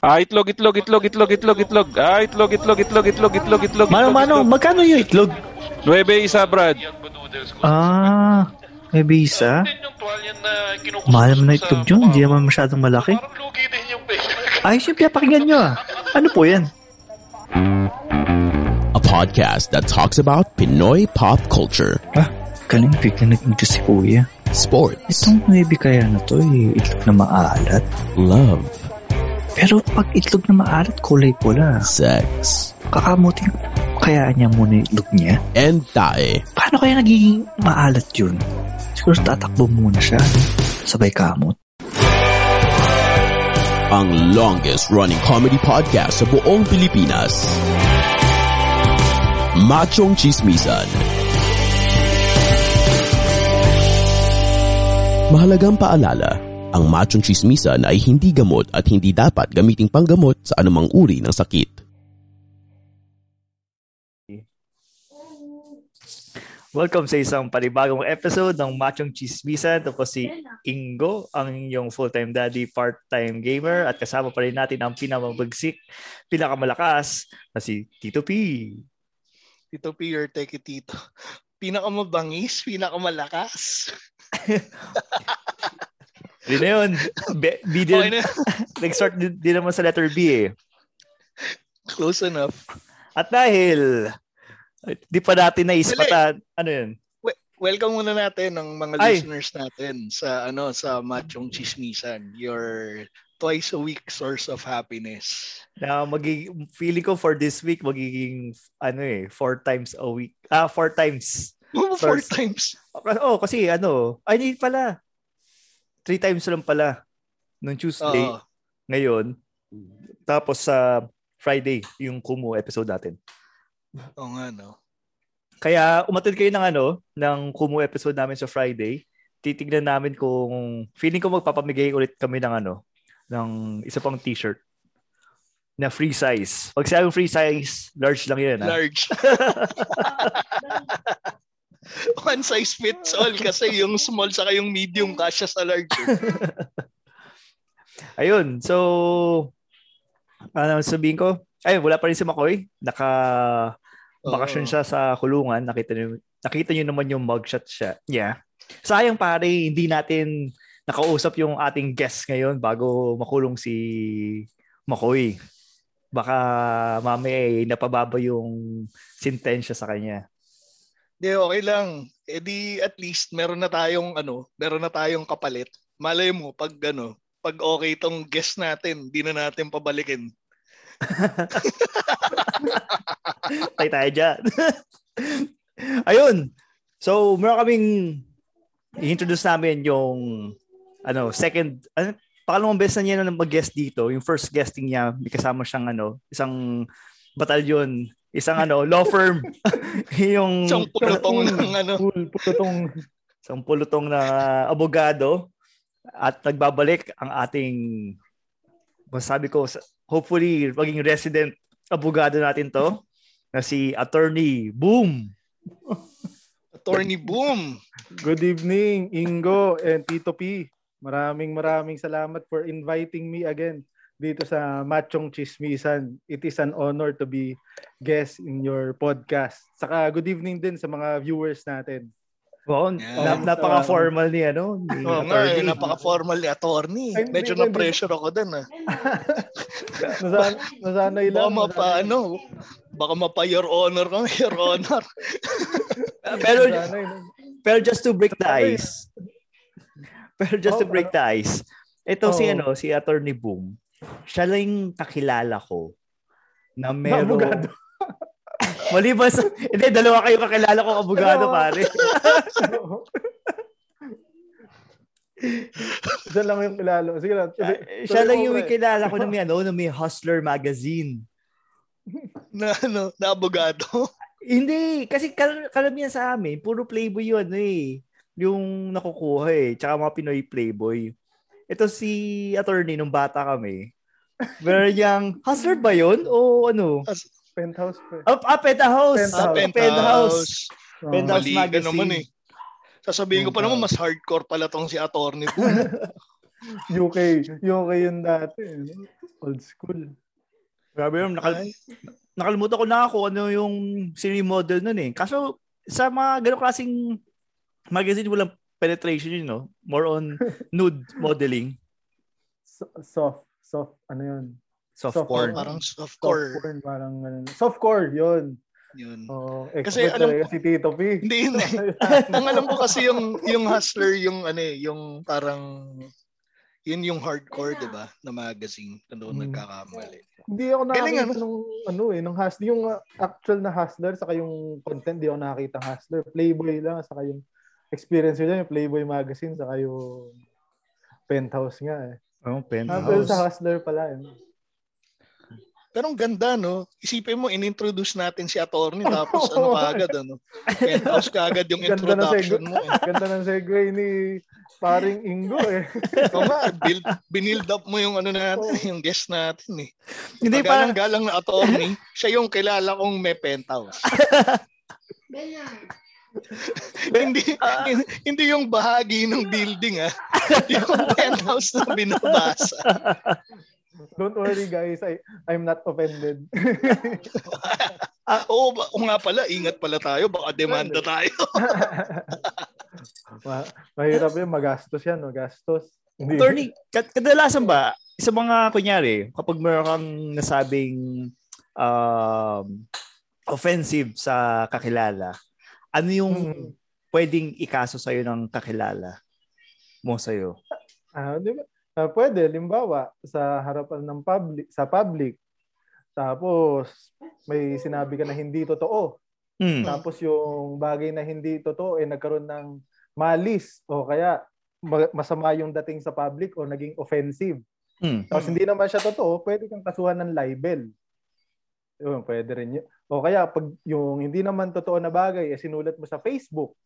Ah, itlog, itlog, itlog, itlog, itlog, itlog. Ah, itlog, itlog, itlog, itlog, itlog, itlog. Mano, mano, magkano yung itlog? 9 isa, Brad. Ah, may bisa? Mahal mo na itlog yun, hindi naman masyadong malaki. Ayos yung pinapakinggan nyo ah. Ano po yan? a podcast that talks about Pinoy pop culture, Ah, galing bigla nag-into si Kuya. sports, Itong maybe kaya na to eh, itlog na maalat. love, Pero pag itlog na maalat, kulay pula. sex, Kakamuting kaya niya muna itlog niya. and tae. Paano kaya nagiging maalat yun? Siguro tatakbo muna siya. Sabay kamot. Ang longest running comedy podcast sa buong Pilipinas. Machong Chismisan. Mahalagang paalala, ang machong chismisan ay hindi gamot at hindi dapat gamiting panggamot sa anumang uri ng sakit. Welcome sa isang panibagong episode ng Machong Chismisan. Ito po si Ingo, ang inyong full-time daddy, part-time gamer. At kasama pa rin natin ang pinamabagsik, pinakamalakas na si Tito P. Tito P, your take it, Tito. Pinakamabangis, pinakamalakas. Hindi na yun. B, B din, Okay na. nag-start din, din naman sa letter B eh. Close enough. At dahil di pa natin naispatan, ano yun? Welcome muna natin ng mga Ay. listeners natin sa ano sa Machong Chismisan, your twice a week source of happiness. Na magiging, feeling ko for this week, magiging, ano eh, four times a week. Ah, four times. Four Source. times. Oh, kasi ano, ay hindi pala. Three times lang pala. Nung Tuesday, Oo. ngayon. Tapos sa Friday, yung Kumu episode natin. Oo nga, no? Kaya umatid kayo ng ano, ng Kumu episode namin sa Friday. Titignan namin kung feeling ko magpapamigay ulit kami ng ano, ng isa pang t-shirt na free size. Pag sinabing free size, large lang yun. ah. Large. One size fits all kasi yung small saka yung medium kasya sa large. eh. Ayun, so ano sabihin ko? Ay, wala pa rin si Makoy. Naka bakasyon siya sa kulungan. Nakita niyo nakita niyo naman yung mugshot siya. Yeah. Sayang pare, hindi natin nakausap yung ating guest ngayon bago makulong si Makoy. Baka mamaya eh, napababa yung sentensya sa kanya. Di, okay lang. E di at least meron na tayong ano, meron na tayong kapalit. Malay mo pag ano, pag okay tong guest natin, di na natin pabalikin. Tay tayo dyan. Ayun. So, meron kaming i-introduce namin yung ano, second, ano, pangalawang beses na niya na mag-guest dito. Yung first guesting niya, may kasama siyang ano, isang batalyon, isang ano, law firm. yung Isang pulutong ng ano. pulutong isang pulutong na abogado at nagbabalik ang ating masabi ko hopefully maging resident abogado natin to na si Attorney Boom. Attorney Boom. Good evening, Ingo and Tito P. Maraming maraming salamat for inviting me again dito sa Machong Chismisan. It is an honor to be guest in your podcast. Saka good evening din sa mga viewers natin. Wow, Yeah. na- napaka-formal ni ano, ni Oo nga, eh, napaka-formal ni attorney. Ay, Medyo hindi, na-pressure ako dun ah. Nasan, nasanay Baka lang. mapa, nasanay- ano, baka mapa your honor ka, your honor. Pero pero just to break the ice. Pero just to Oh, break the ice. Ito si Oo. ano, si Attorney Boom. Siya lang yung kakilala ko na Na meron abogado. Maliban sa hindi dalawa kayo kakilala ko abogado Ano? pare. Diyan lang yung kilala. Sige lang. Siya tuloy lang mo, yung kilala ko na may ano, na may Hustler magazine. Na, ano, na abogado. Hindi, kasi kar- karamihan sa amin, puro Playboy yun eh. Yung nakukuha eh. Tsaka mga Pinoy Playboy. Ito si attorney nung bata kami. Meron niyang, hustler ba yun? O ano? Penthouse. Pre. Ah, ah penthouse. Penthouse. Ah, Sa penthouse. penthouse. Oh. Penthouse Mali ka magazine. naman eh. Sasabihin ko pa naman, mas hardcore pala tong si attorney po. UK. UK yun dati. no? Old school. Grabe yun. Nakal- nakalimutan ko na ako ano yung sino yung model nun eh. Kaso sa mga ganong klaseng magazine, walang penetration yun, no? More on nude modeling. So- soft. Soft. Ano yun? Soft Soft porn. Parang Soft softcore. porn. Parang ganun. Softcore. Yun. Yun. Oh, Kasi expert alam- talaga si Tito P. Hindi yun eh. Ang alam ko kasi yung yung hustler yung ano eh, yung parang yun yung hardcore, 'di ba, na magazine na doon Hmm. nagkakamali. Hindi ako nakakita nung ano eh, nung hustler, yung actual na hustler saka yung content, di ako nakakita hustler. Playboy lang, saka yung experience nila, yung Playboy magazine, saka yung penthouse nga eh. Oh, Ah, pero penthouse. sa hustler pala eh. Pero ang ganda, no? Isipin mo, inintroduce natin si attorney tapos ano kaagad, ano? Penthouse kaagad yung Ganda introduction mo. Eh. Ganda ng segue ni paring Ingo eh. Oo nga, build, binild up mo yung ano natin, yung guest natin eh. Hindi pa Pagalang-galang na attorney, siya yung kilala kong may penthouse. hindi hindi yung bahagi ng building ah. yung penthouse na binabasa. Don't worry guys, I I'm not offended. Ah, oo, ba- oo nga pala, ingat pala tayo, baka demanda tayo. Ma- mahirap yun, magastos yan, magastos. Hindi. Attorney, kad- kadalasan ba, sa mga kunyari, kapag meron kang nasabing um, offensive sa kakilala, ano yung Hmm. pwedeng ikaso sa'yo ng kakilala mo sa'yo? Ah, di ba? Ah, pwede, limbawa, sa harapan ng public, sa public, tapos may sinabi ka na hindi totoo. Hmm. Tapos yung bagay na hindi totoo, eh nagkaroon ng malis o kaya ma- masama yung dating sa public o naging offensive. Hmm. Tapos hindi naman siya totoo, pwede kang kasuhan ng libel. Yun, pwede rin yun. O kaya pag yung hindi naman totoo na bagay, eh, sinulat mo sa Facebook.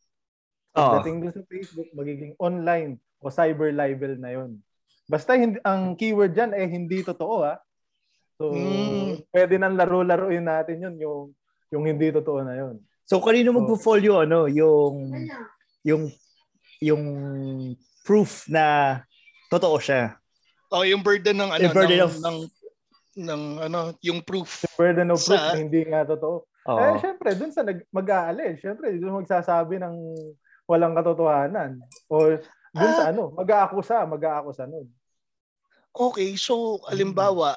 Oo. Dating dun sa Facebook, magiging online o cyber libel na yun. Basta hindi, ang keyword dyan eh hindi totoo ha. So, Mm. pwede nang laro-laruin natin yun, yung, yung hindi totoo na yun. So kanino magpo-fall yung ano, yung yung yung proof na totoo siya. O yung burden ng ano Yung burden ng, of- ng ng ano, yung proof. Burden of proof Sa- na hindi nga totoo. Oo. Eh, syempre, dun sa nag, mag-aalin, syempre, dun magsasabi ng walang katotohanan. O dun Ah. sa ano, mag-aakusa, mag-aakusa nun. Okay, so alimbawa,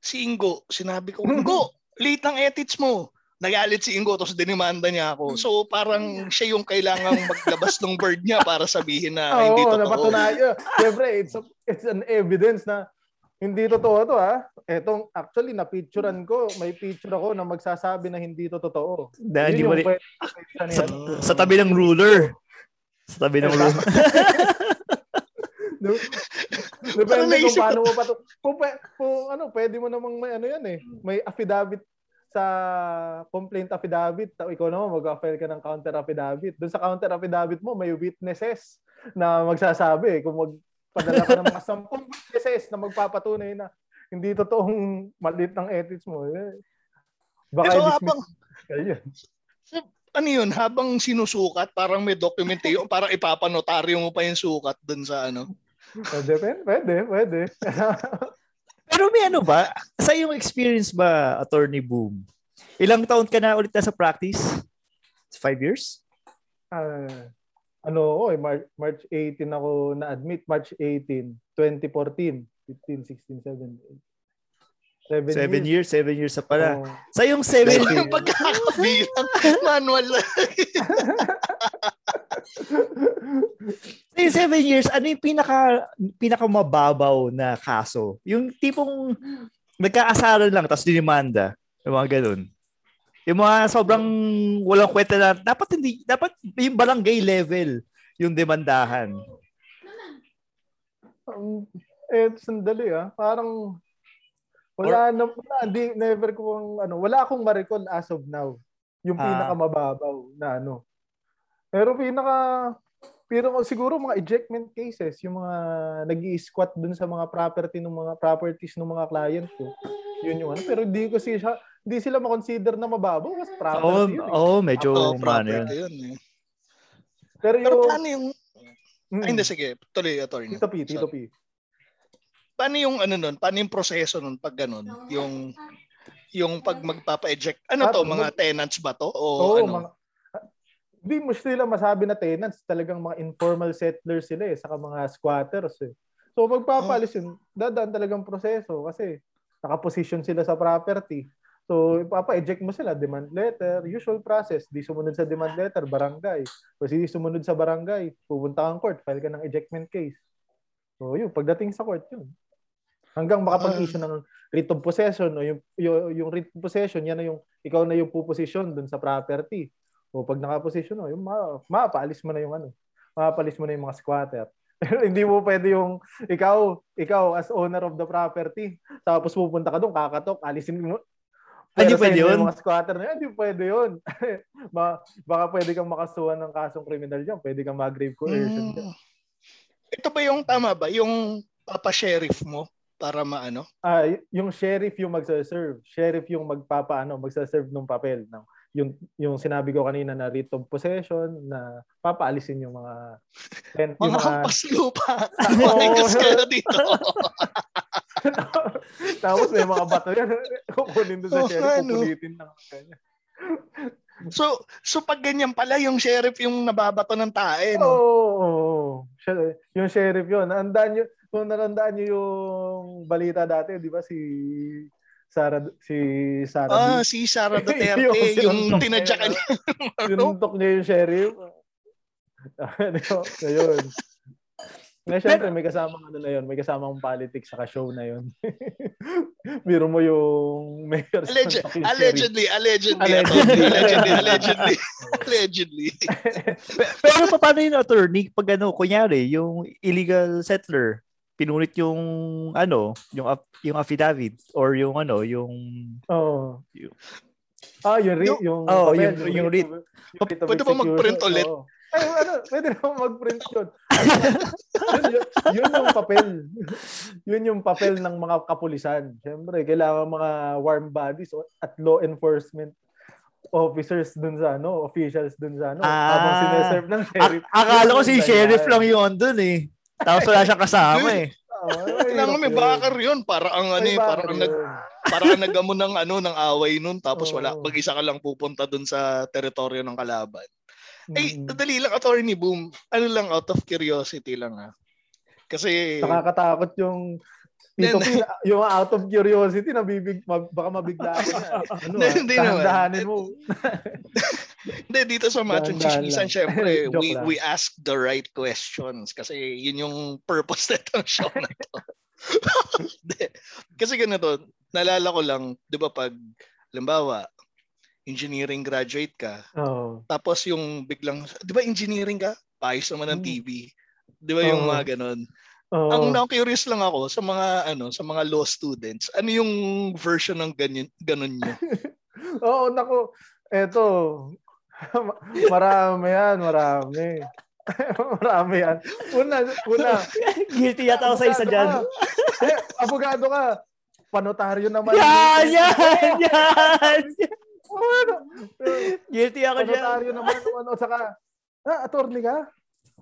si Ingo, sinabi ko, Ingo, late ang edits mo. Nagalit si Ingo, tapos dinimanda niya ako. So parang siya yung kailangang maglabas ng word niya para sabihin na Ah, hindi Oo, totoo. napatunayan. Syempre, it's, a- it's an evidence na hindi totoo to ha. Etong actually na-picturean ko, may picture ako na magsasabi na hindi to totoo. Na mo yung rin- pwede sa sa, tabi ng ruler. Sa tabi ng ruler. Depende Parang kung paano mo pa to. Kung, kung ano, pwede mo namang may ano yan eh. May affidavit sa complaint affidavit. Ikaw naman mag-file ka ng counter affidavit. Doon sa counter affidavit mo, may witnesses na magsasabi. Kung magpadala ka ng mga sampung witnesses na magpapatunay na hindi totoong malit ng ethics mo. Eh. Baka Ito i-dismiss habang, ano yun, habang sinusukat, parang may documentation, parang ipapanotaryo mo pa yung sukat dun sa ano. Depende, pwede, pwede. Pero may ano ba? Sa iyong experience ba, Attorney Boom? Ilang taon ka na ulit na sa practice? Five years? Ah, ano, oh, eh, March, March 18 ako na-admit. March 18, 2014. 15, 16, 17. Seven, Seven years. Seven years sa pala. Oh. Sa yung seven years, yung pagkakabilang, manual lang. sa yung seven years, ano yung pinaka, pinaka mababaw na kaso? Yung tipong nagkaasaran lang, tapos dinimanda. Yung mga ganun. Yung mga sobrang walang kwenta na, dapat hindi, dapat yung barangay level yung demandahan. Um, eh, sandali ah. Parang wala na, wala, hindi, never ko ang, ano, wala akong ma-recall as of now. Yung Ah. pinakamababaw na ano. Pero pinaka, pero siguro mga ejectment cases, yung mga nag squat dun sa mga property ng mga properties ng mga client ko. Yun yung ano. Pero hindi ko siya, hindi sila ma-consider na mababaw kasi property yun. eh. oo, medyo Oo, ano yun. property yun eh. Pero Pero yung, paano yung... Mm, Ay, hindi, sige. Tuloy, attorney. Tito P, Tito. P. Paano yung ano nun? Paano yung proseso nun pag ganun? Yung yung pag magpapa-eject. Ano Ah, to? mag- Mga tenants ba to? O Oo, ano? mga hindi mo sila masabi na tenants, talagang mga informal settlers sila eh, saka mga squatters eh. So magpapalis yun, dadaan talagang proseso kasi nakaposition sila sa property. So ipapa-eject mo sila, demand letter, usual process, di sumunod sa demand letter, barangay. Kasi di sumunod sa barangay, pupunta kang court, file ka ng ejectment case. So yun, pagdating sa court yun. Hanggang makapag-issue ng writ of possession o yung, yung, yung writ of possession, yan na yung, ikaw na yung puposisyon dun sa property. O pag nakaposisyon, no, yung ma, mapaalis mo na yung ano, mapaalis mo na yung mga squatter. Pero hindi mo pwede yung ikaw, ikaw as owner of the property, tapos pupunta ka doon, kakatok, alisin mo. Hindi Pero pwede yun? Mga squatter na yan, hindi pwede yun. Ma, baka pwede kang makasuhan ng kasong kriminal dyan, pwede kang mag-grave coercion dyan. Mm. Ito ba yung tama ba? Yung papa-sheriff mo para maano? Ah, y- yung sheriff yung magsa-serve. Sheriff yung magpapaano, magsa-serve ng papel ng yung yung sinabi ko kanina na writ of possession na papaalisin yung mga ten, yung Mga mga hampas lupa. Makikas kayo dito. Tapos may mga bato yan kukunin doon sa Oo, sheriff ano? pupulitin ng kanya. So, so pag ganyan pala, yung sheriff yung nababato ng tae, no? oo, oo. Siya- yung sheriff yun. Naandaan nyo, kung narandaan nyo yung balita dati, di ba si Sara, si Sara Ah, B. si Sara Duterte, Yung yung, tinadya ka niya, niya. Sinuntok niya yung sheriff. Ano, Ayun. Nga, syempre, may kasamang ano na yun, may kasamang politics sa show na yun. Biro mo yung mayor. Yung sheriff. allegedly, allegedly, Allegedly. allegedly, allegedly, allegedly. Pe- Pero pa- paano yung attorney pag ano, kunyari, yung illegal settler, pinulit yung ano, yung yung affidavit or yung ano, yung Oo. Yung- Ah, yung, Yung- yung, Oo, papel, yung- yung writ writ. of- yung writ of Pwede ba mag-print execution, ulit? oo. Ay, ano, pwede naman mag-print yun. yun, yun, yun yung papel. Yun yung papel ng mga kapulisan. Siyempre, kailangan mga warm bodies at law enforcement officers dun sa ano, officials dun sa ano, Ah. habang sineserve ng sheriff. A- akala ko si sheriff lang yun doon eh. Tapos wala siyang kasama eh. Kailangan may bakar yun. Para ang ano eh, para ang nag, para ang nagamo ng ano ng away nun tapos wala Oo. mag-isa ka lang pupunta dun sa teritoryo ng kalaban. Eh, dali lang attorney boom. Ano lang out of curiosity lang ha. Kasi Nakakatakot yung Hindi, P, yung out of curiosity, nabibig, baka mabigla ako. Ano, Hindi, ah, naman. dahan-dahanin mo. Hindi, dito sa Dahan-dahan Chismisan, syempre, we, lang. we ask the right questions kasi yun yung purpose na itong show na to. Kasi ganito, nalala ko lang, di ba pag, halimbawa, engineering graduate ka, Oo. tapos yung biglang, di ba engineering ka? Paayos naman ng Hmm. TV. Di ba yung Oo. mga ganon? Oo. Ang na-curious lang ako sa mga ano sa mga law students, ano yung version ng ganyan ganon niyo? Oo, nako. Eto. marami yan, marami. marami yan. Una, una. Guilty yata ako sa isa dyan. Eh, abogado ka. Panotaryo naman. Yan, yan, yan. Guilty ako dyan. Panotaryo naman. Ano, saka, ah, attorney ka?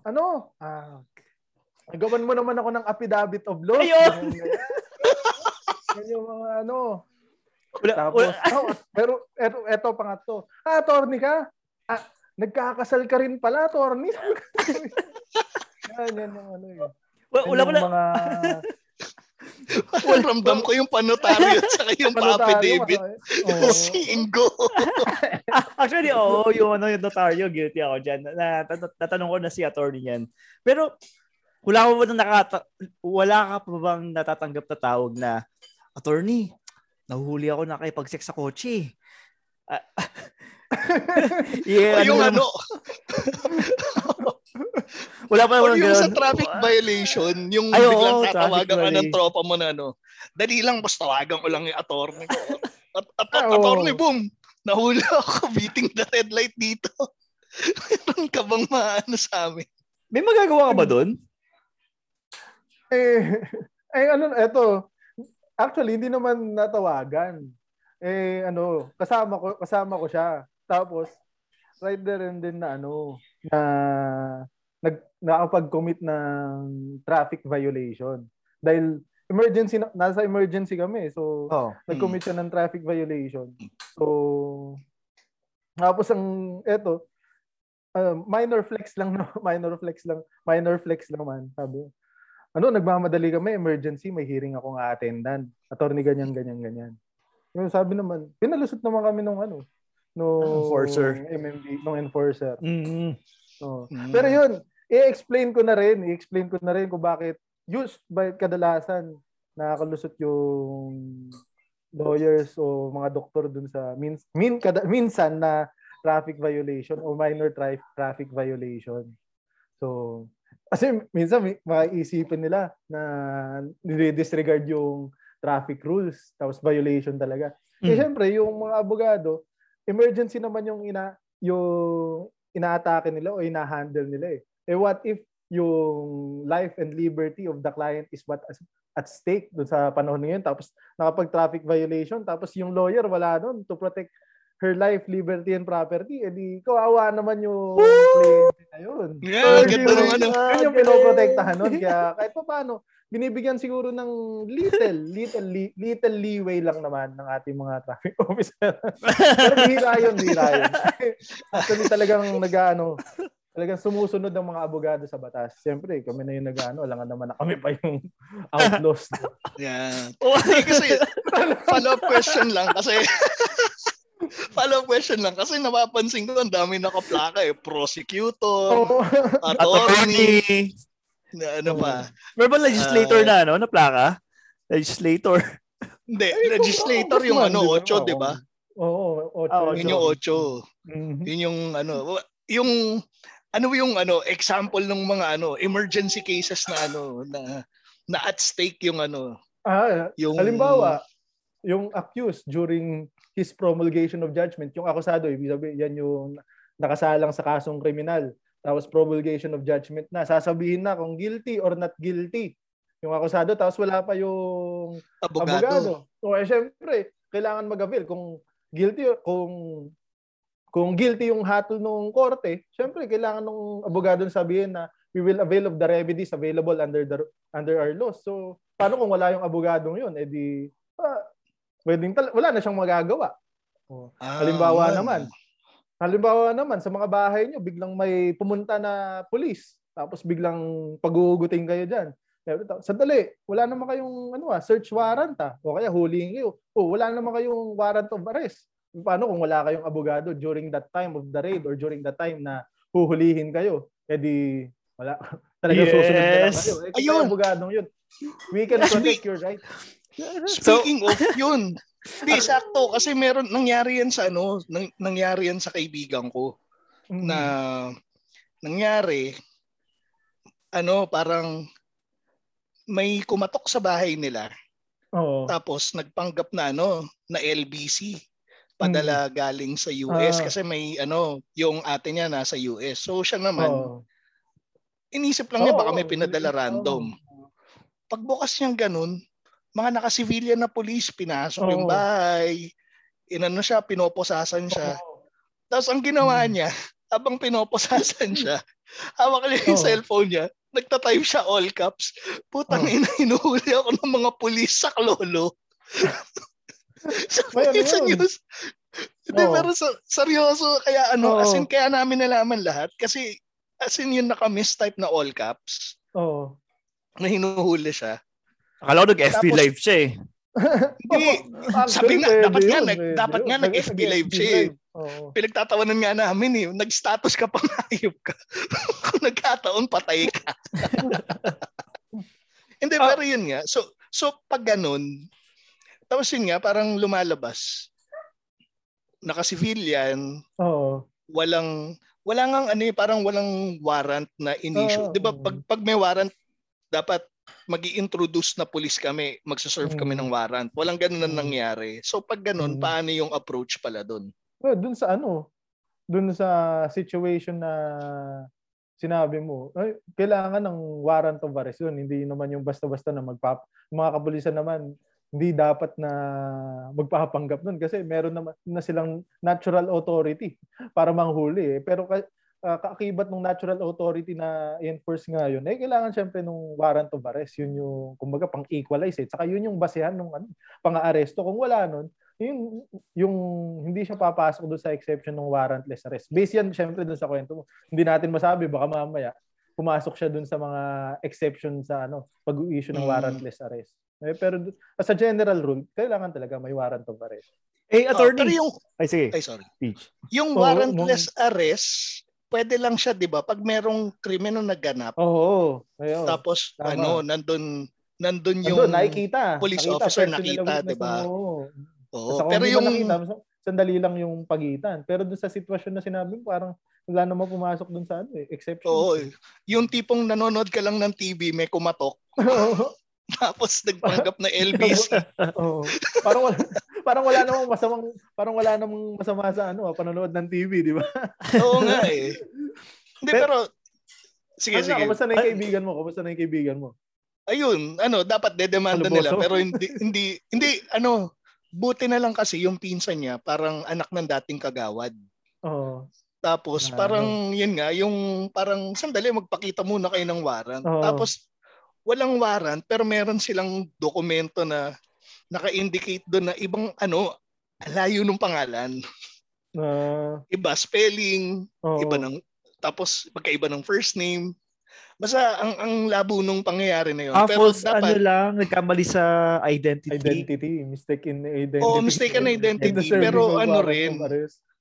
Ano? Ah, gawan mo naman ako ng affidavit of law. Ayun! Yan yung mga ano. Wala, Tapos, wala. oh, pero eto, eto pangatlo. Ah, attorney ka? Ah, nagkakasal ka rin pala, attorney. yan, yan yung ano yun. Wala, Yan wala, yung wala. Ramdam ko yung panotaryo at saka yung panotaryo, pa-affidavit. Oo. Si Ingo. Actually, oo, yung ano yung notaryo, guilty ako dyan. Na, na, natanong ko na si attorney yan. Pero, wala ka ba bang nakata wala ka pa bang natatanggap na tawag na, attorney, nahuhuli ako na nakipag-sex sa kotse. Ah, yeah, o yung naman- ano, wala pa naman yung sa traffic violation, yung Ay, oo, biglang traffic tatawagan ka ng tropa mo na ano, dali lang, basta tawagan ko lang yung attorney ko. At, at, at oo. attorney, boom, nahuli ako beating the red light dito. Meron ka bang maano sa amin? May magagawa ka ba doon? eh, eh ano, eto. Actually, hindi naman natawagan. Eh, ano, kasama ko, kasama ko siya. Tapos, right there and then na ano, na nag, nakapag-commit ng traffic violation. Dahil emergency, na, nasa emergency kami. So, Oh. nag-commit siya ng traffic violation. So, tapos ang, eto, uh, minor flex lang, no? minor flex lang, minor flex lang man, sabi. Ano, nagmamadali kami, emergency, may hearing akong attendant. Attorney ganyan, ganyan, ganyan. Yung sabi naman, pinalusot naman kami nung ano, no Enforcer. MMD, nung enforcer. Mm. Oo. Mm. Pero yun, i-explain ko na rin, i-explain ko na rin kung bakit used by kadalasan nakakalusot yung lawyers o mga doktor dun sa min, min kada, minsan na traffic violation o minor tra- traffic violation. So, kasi minsan maiisipin nila na nire-disregard yung traffic rules tapos violation talaga. Eh Mm. syempre, yung mga abogado, emergency naman yung ina yung inaatake nila o ina-handle nila eh. Eh what if yung life and liberty of the client is what as- at stake doon sa panahon ngayon tapos nakapag traffic violation tapos yung lawyer wala doon to protect her life, liberty, and property, edi kawawa naman yung client na yun. Yeah, So, ganda yun, ng ano. yun yung pinoprotektahan nun. Kaya kahit pa paano, binibigyan siguro ng little, little, li- little leeway lang naman ng ating mga traffic officer. Pero bihira yun, bihira yun. Actually talagang nag-ano, talagang sumusunod ng mga abogado sa batas. Siyempre, kami na yung nag-ano, alangan naman na kami pa yung outlaws. Yeah. Hindi kasi, follow-up question lang kasi, follow-up question lang kasi napapansin ko ang dami nakaplaka eh. Prosecutor, attorney, Attorney. Na ano pa. Meron ba legislator Ah. na, ano, na plaka? Legislator. Hindi, Ay, legislator yung ano, di ba? ocho, di ba? Oo, ocho. Ah, Yun yung ocho. Mhm. Yun yung ano, yung ano yung ano example ng mga ano emergency cases na ano na na at stake yung ano Ah, yung Halimbawa, yung accused during his promulgation of judgment, yung akusado, ibig sabihin, yan yung nakasalang sa kasong kriminal. Tapos promulgation of judgment na. Sasabihin na kung guilty or not guilty. Yung akusado, tapos wala pa yung abogado. abogado. So, eh, syempre, kailangan mag-avail. Kung guilty, kung kung guilty yung hatol ng korte, syempre, kailangan ng abogado sabihin na we will avail of the remedies available under the under our laws. So, paano kung wala yung abogadong yun? Eh di, ah, pwedeng tal- wala na siyang magagawa. Oh. Ah, Halimbawa man. naman, halimbawa naman sa mga bahay niyo biglang may pumunta na pulis tapos biglang pagugutin kayo diyan. Sandali, wala naman kayong ano ah, search warrant ah. O kaya huliin kayo. O wala naman kayong warrant of arrest. Paano kung wala kayong abogado during that time of the raid or during the time na huhulihin kayo? Eh di wala talagang Yes. susunod na lang kayo. Eh, Ayun. abogadong yun. We can protect your right. Speaking of yun, di sakto kasi meron nangyari yan sa ano, nang, nangyari yan sa kaibigan ko Mm. na nangyari ano parang may kumatok sa bahay nila Oo. tapos nagpanggap na ano na LBC padala galing sa US Ah. kasi may ano yung ate niya nasa US. So siya naman Oo. inisip lang niya baka may pinadala random. Pagbukas niyang ganun, mga naka-civilian na police pinasok yung Oo. bahay. Inano siya, pinoposasan siya. Oo. Tapos ang ginawa Mm. niya, habang pinoposasan siya, hawak niya yung Oo. cellphone niya, nagtatype siya all caps. Putang Oo. ina, hinuhuli ako ng mga pulis sa klolo. sa yun? news. Hindi, Oo. pero sa, seryoso, kaya ano, Oo. as in, kaya namin nalaman lahat. Kasi, as in, yun naka-miss type na all caps, Oo. na hinuhuli siya. Akala ko nag-FB Tapos- live siya eh. Hindi, sabi nga, Pwede dapat nga, nag- pwede dapat nga nag-FB live siya eh. Pinagtatawanan nga namin eh. Nag-status ka pa hayop ka. Kung nagkataon, patay ka. Hindi, Ah. pero yun nga. So, so pag ganun, tapos yun nga, parang lumalabas. Naka-civilian, Oo. walang, wala ngang ano eh, parang walang warrant na in-issue. Oo, Di ba, pag, pag may warrant, dapat mag introduce na police kami, magsaserve kami Mm. ng warrant. Walang ganun na Mm. nangyari. So pag ganun, Mm. paano yung approach pala doon? Well, dun sa ano, dun sa situation na sinabi mo, ay, kailangan ng warrant of arrest yun. Hindi naman yung basta-basta na magpap... Mga kapulisan naman, hindi dapat na magpapanggap nun kasi meron naman na silang natural authority para manghuli. Eh. Pero ah, kaakibat ng natural authority na enforce nga yun, eh kailangan syempre nung warrant of arrest. Yun yung, kumbaga, pang-equalize eh. Saka yun yung basehan ng ano, pang-aresto. Kung wala nun, yung, yung hindi siya papasok doon sa exception ng warrantless arrest. Based yan syempre doon sa kwento mo. Hindi natin masabi, baka mamaya pumasok siya doon sa mga exception sa ano pag-issue ng Mm. warrantless arrest. Eh, pero as a general rule, kailangan talaga may warrant of arrest. Eh, Oh, attorney. pero yung, Ay, sige. ay sorry. Speech. Yung Oo, warrantless arrest, pwede lang siya, 'di ba? Pag merong krimen na naganap, Oo. Tapos tama. ano, nandun nandun yung Nandun, nakikita. police Nakita, officer nakita, 'di ba? Oo. Oo, pero yung nakita, sandali lang yung pagitan. Pero doon sa sitwasyon na sinabi mo, parang wala naman pumasok doon sa ano eh. Exception. Oo, yung tipong nanonood ka lang ng TV, may kumatok, tapos nagpanggap na LBC. Oo. Parang wala parang wala namang masamang parang wala namang masama sa ano, ah, panonood ng TV, di ba? Oo nga eh. Hindi, pero, sige, Ano na, sige. Kumusta na yung kaibigan mo? Kumusta na yung kaibigan mo? Ayun, ano, dapat dedemanda Maluboso. nila, pero hindi, hindi, hindi, ano, buti na lang kasi yung pinsan niya, parang anak ng dating kagawad. Oo. Tapos Ah, parang yun nga, yung parang sandali magpakita muna kayo ng warrant. Oo. Tapos walang warrant pero meron silang dokumento na naka-indicate doon na ibang ano, layo ng pangalan. Ah, Iba spelling, oo. iba ng tapos pagkaiba ng first name. Basta ang ang labo nung pangyayari na yun. Ah, pero false, ano lang, nagkamali sa identity. identity, mistake in identity. Oo, mistaken na identity, pero ano rin.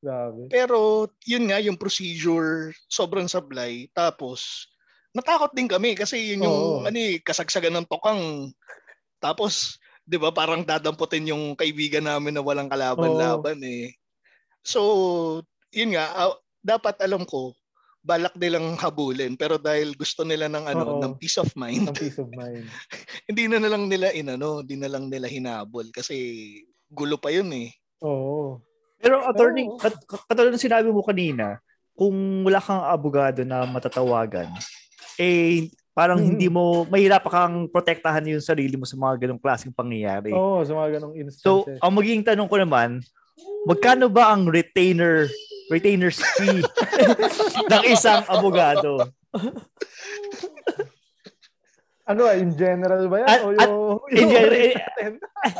Grabe. Pero yun nga yung procedure sobrang sablay. Tapos natakot din kami kasi yun yung Oo. ano eh, kasagsagan ng tokang. Tapos 'di ba parang dadamputin yung kaibigan namin na walang kalaban-laban eh. So yun nga ah, dapat alam ko balak nilang habulin pero dahil gusto nila ng ano Oo. ng peace of mind Ang peace of mind. hindi na lang nila inano hindi na lang nila hinabol kasi gulo pa yun eh Oo. Pero attorney, kat- kat- katulad ng sinabi mo kanina, kung wala kang abogado na matatawagan, eh parang Mhm. hindi mo mahirap kang protektahan yung sarili mo sa mga ganong klaseng pangyayari. Oo, sa mga ganong So, instances. ang magiging tanong ko naman, magkano ba ang retainer retainer's fee ng isang abogado? ano, in general ba yan? At- o at- yung, in general, eh,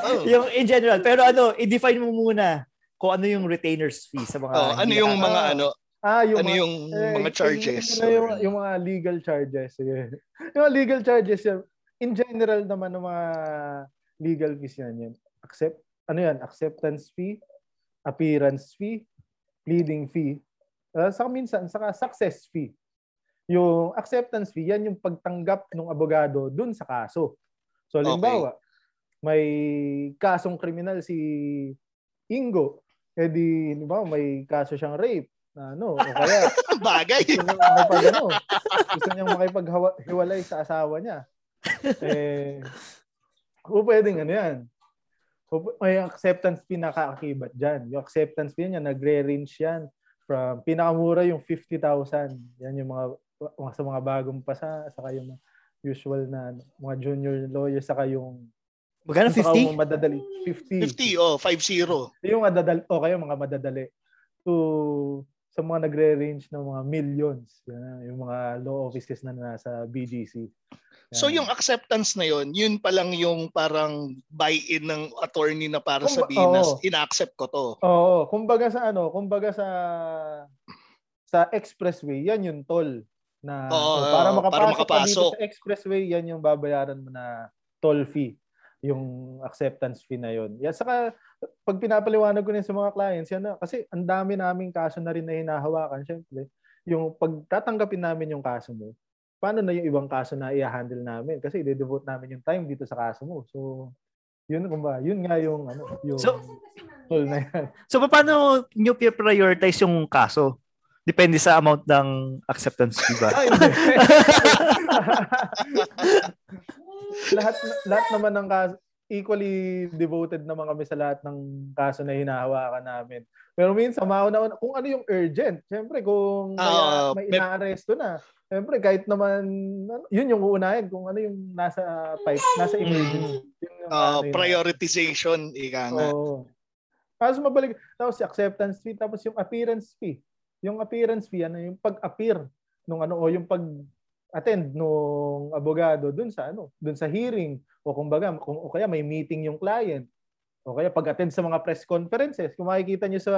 oh. yung in general, pero ano, i-define mo muna kung ano yung retainer's fee sa mga Oh, ano yung mga ano Ah, yung, ano mga- yung eh, mga charges Yung, yung, yung mga legal charges. Sige. yung mga legal charges, yan. in general naman ng mga legal fees yan. yan. Accept, ano yan? Acceptance fee, appearance fee, pleading fee, uh, saka minsan, saka success fee. Yung acceptance fee, yan yung pagtanggap ng abogado dun sa kaso. So, halimbawa, may kasong kriminal si Ingo. Eh di, halimbawa, may kaso siyang rape. Na ano, o kaya, bagay gusto niyang makipag, ano, gusto niyang makipaghiwalay sa asawa niya. Eh, o pwedeng ano yan. O, may acceptance fee nakakakibat dyan. Yung acceptance fee niya, nagre-range yan from pinakamura yung 50,000. Yan yung mga, mga sa mga bagong pasa, saka yung mga usual na mga junior lawyer, saka yung Magkano saka 50? yung madadali. 50. 50 oh 50 Yung madadali, o kayo mga madadali. To sa mga nagre-range ng mga millions. Yan, yung mga law offices na nasa BGC. So yung acceptance na yon, yun pa lang yung parang buy-in ng attorney na para Kung sabihin na oo. ina-accept ko to. Oo, kumbaga sa ano, kumbaga sa sa expressway, yan yung toll na Oo, so, para para makapasok, ka dito makapasok. sa expressway, yan yung babayaran mo na toll fee, yung acceptance fee na yon. Yan saka pag pinapaliwanag ko rin sa mga clients, yan na, kasi ang dami naming kaso na rin na hinahawakan, syempre. Yung pagtatanggapin namin yung kaso mo, paano na yung ibang kaso na i-handle namin? Kasi i-devote namin yung time dito sa kaso mo. So, yun kumba, yun nga yung ano, yung So- na yan. So, paano nyo prioritize yung kaso? Depende sa amount ng acceptance fee ba? Ay, lahat lahat naman ng kaso equally devoted naman kami sa lahat ng kaso na hinahawakan namin. Pero minsan mauna kung ano yung urgent. Siyempre kung may, Ah, may may- inaaresto na. Siyempre kahit naman ano, yun yung uunahin kung ano yung nasa pipe, nasa emergency. Yun yung Uh, ano prioritization, ika nga. Oo. Tapos mabalik, tapos si acceptance fee, tapos yung appearance fee. Yung appearance fee, ano yung pag-appear nung ano, o yung pag-attend nung abogado dun sa ano, dun sa hearing, o kumbaga, kung, o kaya may meeting yung client, o kaya pag-attend sa mga press conferences. Kung makikita nyo sa,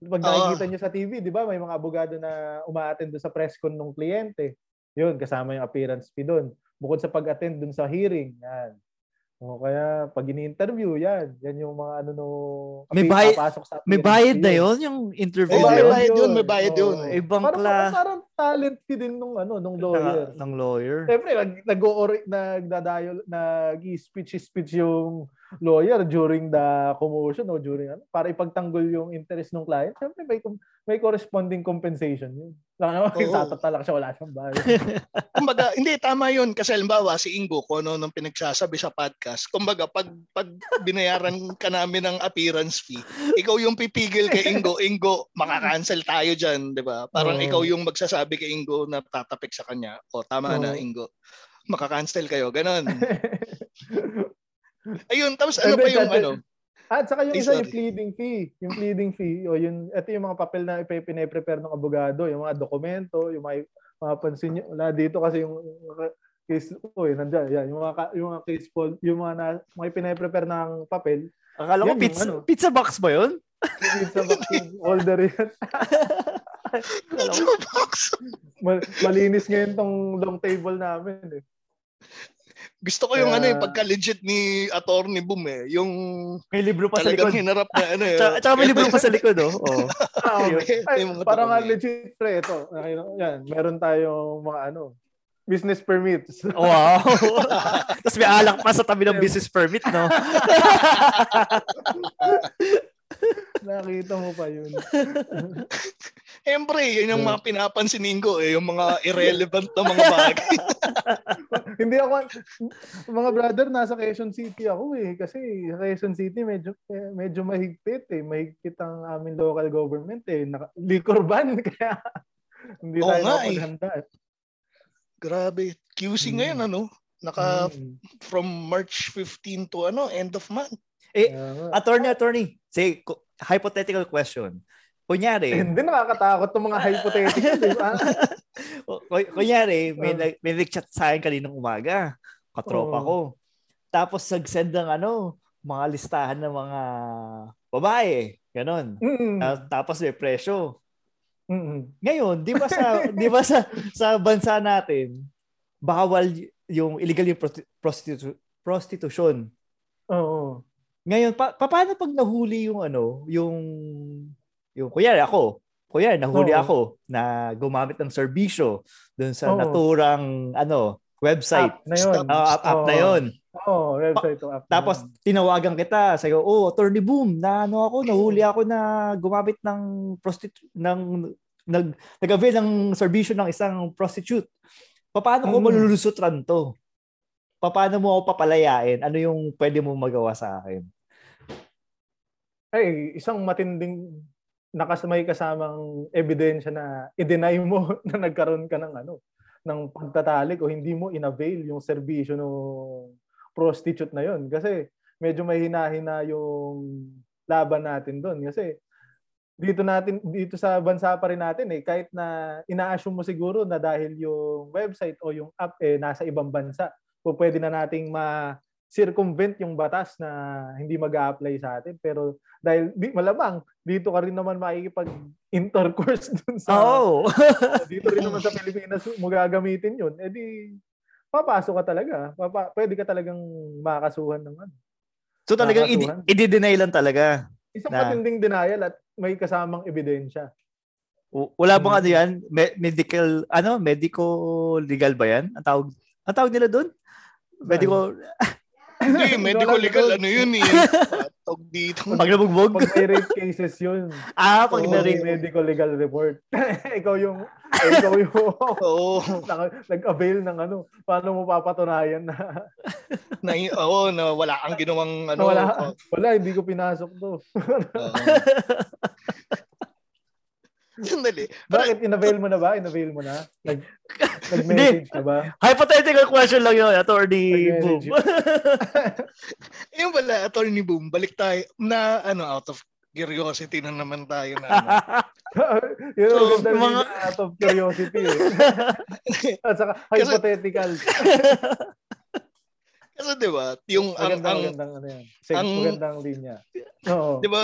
pag nakikita nyo sa TV, di ba, may mga abogado na uma-attend sa press con ng kliyente. Yun, kasama yung appearance fee dun. Bukod sa pag-attend dun sa hearing, yan. O kaya pag ini-interview, yan. Yan yung mga ano no May bayad- papasok sa May bayad na yun, yung interview na may yun? bayad yun, may bayad yun. Oo. Ibang parang, kla- parang talent fee din nung ano nung lawyer. Ng, ng lawyer. Siyempre, nag, nag nagdadayo, nag-speech speech yung lawyer during the commotion o during ano, para ipagtanggol yung interest ng client. Siyempre, may, may corresponding compensation yun. Lang naman, Oo. tatatala siya, wala siyang bayad. Kumbaga, hindi, tama yun. Kasi halimbawa, si Ingo, kung ano nung pinagsasabi sa podcast, kumbaga, pag, pag binayaran ka namin ng appearance fee, ikaw yung pipigil kay Ingo, Ingo, makakancel tayo dyan, di ba? Parang Oo. ikaw yung magsasabi kay Ingo na tatapik sa kanya. O, tama na, Oo. Ingo. Makakancel kayo, ganon. Ayun, tapos ano pa yung that- ano? At saka yung Ay, isa, sorry. yung pleading fee. Yung pleading fee, o yun, ito yung mga papel na ipine-prepare ng abogado, yung mga dokumento, yung mga, mapapansin nyo, wala dito kasi yung yung case, oh, yun, nandiyan, yan, yung mga, yung mga case file, yung mga, na, mga ipine-prepare ng papel, Akala ko yung pizza, ano. pizza box ba yun? pizza box, yung holder yan. Pizza box. Mal- malinis ngayon tong long table namin eh. Gusto ko yung Kaya- ano eh, pagka-legit ni Attorney Boom eh. Yung May libro pa sa likod. hinarap na ano eh. Tsaka, tsaka may libro pa sa likod, oh. oh. Ah, okay. Ay, Yung parang nga dokumento. legit pre, ito. Okay, Yan, meron tayong mga ano, business permits. Wow. Tapos may alak pa sa tabi ng business permit, no? Nakita mo pa yun. Siyempre, yun yung mga pinapansin ni Ingo eh, yung mga irrelevant na mga bagay. Hindi ako, mga brother, nasa Quezon City ako eh. Kasi sa Quezon City, medyo, eh, medyo mahigpit eh. Mahigpit ang aming local government eh. Naka, liquor ban, kaya hindi Oo tayo nga eh. napaghanda. Grabe. QC ngayon ano, naka Mm. from March 15 to ano, end of month. Eh, nga. attorney, attorney. Say, hypothetical question. Kunyari, Hindi nakakatakot itong mga hypothetical. di ba? ku- ku- kunyari, may, nag- may nag-chat sa akin kaninang umaga. Katropa Oo. ko. Tapos nag-send ng ano, mga listahan ng mga babae. Ganon. Ta- Tapos may presyo. Mm. Ngayon, 'di ba sa 'di ba sa sa bansa natin bawal yung illegal yung prosti- prostitu- prostitution. Oo. Ngayon, pa, pa- paano pag nahuli yung ano, yung yung kuya ako, kuya nahuli Oo. ako na gumamit ng serbisyo doon sa Oo. naturang ano, website. App na yun. Ah, app, app na Oo. 'yon. Oo, website to app. na Tapos yun. tinawagan kita, sabi ko, "Oh, Attorney Boom, na ano ako, nahuli ako na gumamit ng prostitu ng nag nag-avail ng serbisyo ng isang prostitute. Paano ko Mm. malulusutran to? Paano mo ako papalayain? Ano yung pwede mo magawa sa akin? Ay isang matinding nakasamay kasamang ebidensya na i-deny mo na nagkaroon ka ng ano ng pagtatalik o hindi mo inavail yung serbisyo ng prostitute na yon kasi medyo may hinahina yung laban natin doon kasi dito natin dito sa bansa pa rin natin eh kahit na ina-assume mo siguro na dahil yung website o yung app eh nasa ibang bansa o pwede na nating ma circumvent yung batas na hindi mag-a-apply sa atin pero dahil di, malamang dito ka rin naman makikipag intercourse dun sa Oo. dito rin naman sa Pilipinas mo gagamitin yun eh di papasok ka talaga Papa, pwede ka talagang makakasuhan ng ano So talagang i- i-deny lang talaga. isang Na- matinding denial at may kasamang ebidensya Wala bang Hmm. ano yan? Me- medical, ano? Medico legal ba yan? Ang tawag, ang tawag nila doon? Medico, Hindi, medical legal, ano yun eh. Tawag dito. pag nabugbog? pag may rape cases yun ah, pag Oo, na-rape. medical legal report ikaw yung ikaw yung Oo. naka- nag-avail ng ano paano mo papatunayan na, Na, oo, na wala kang ginawang ano. wala oh, wala hindi ko pinasok to. Sandali. Bakit inavail mo na ba inavail mo na nag nag-message ka ba Hypothetical question lang yun, Attorney Boom. Nag-message. yun pala, Attorney Boom, balik tayo na ano, out of curiosity na naman tayo na ano. yun ang So, ganda mga- out of curiosity eh. at saka hypothetical Kasi 'di ba, yung ang magandang ang magandang ano yan Sig- ang- magandang linya oo 'di ba,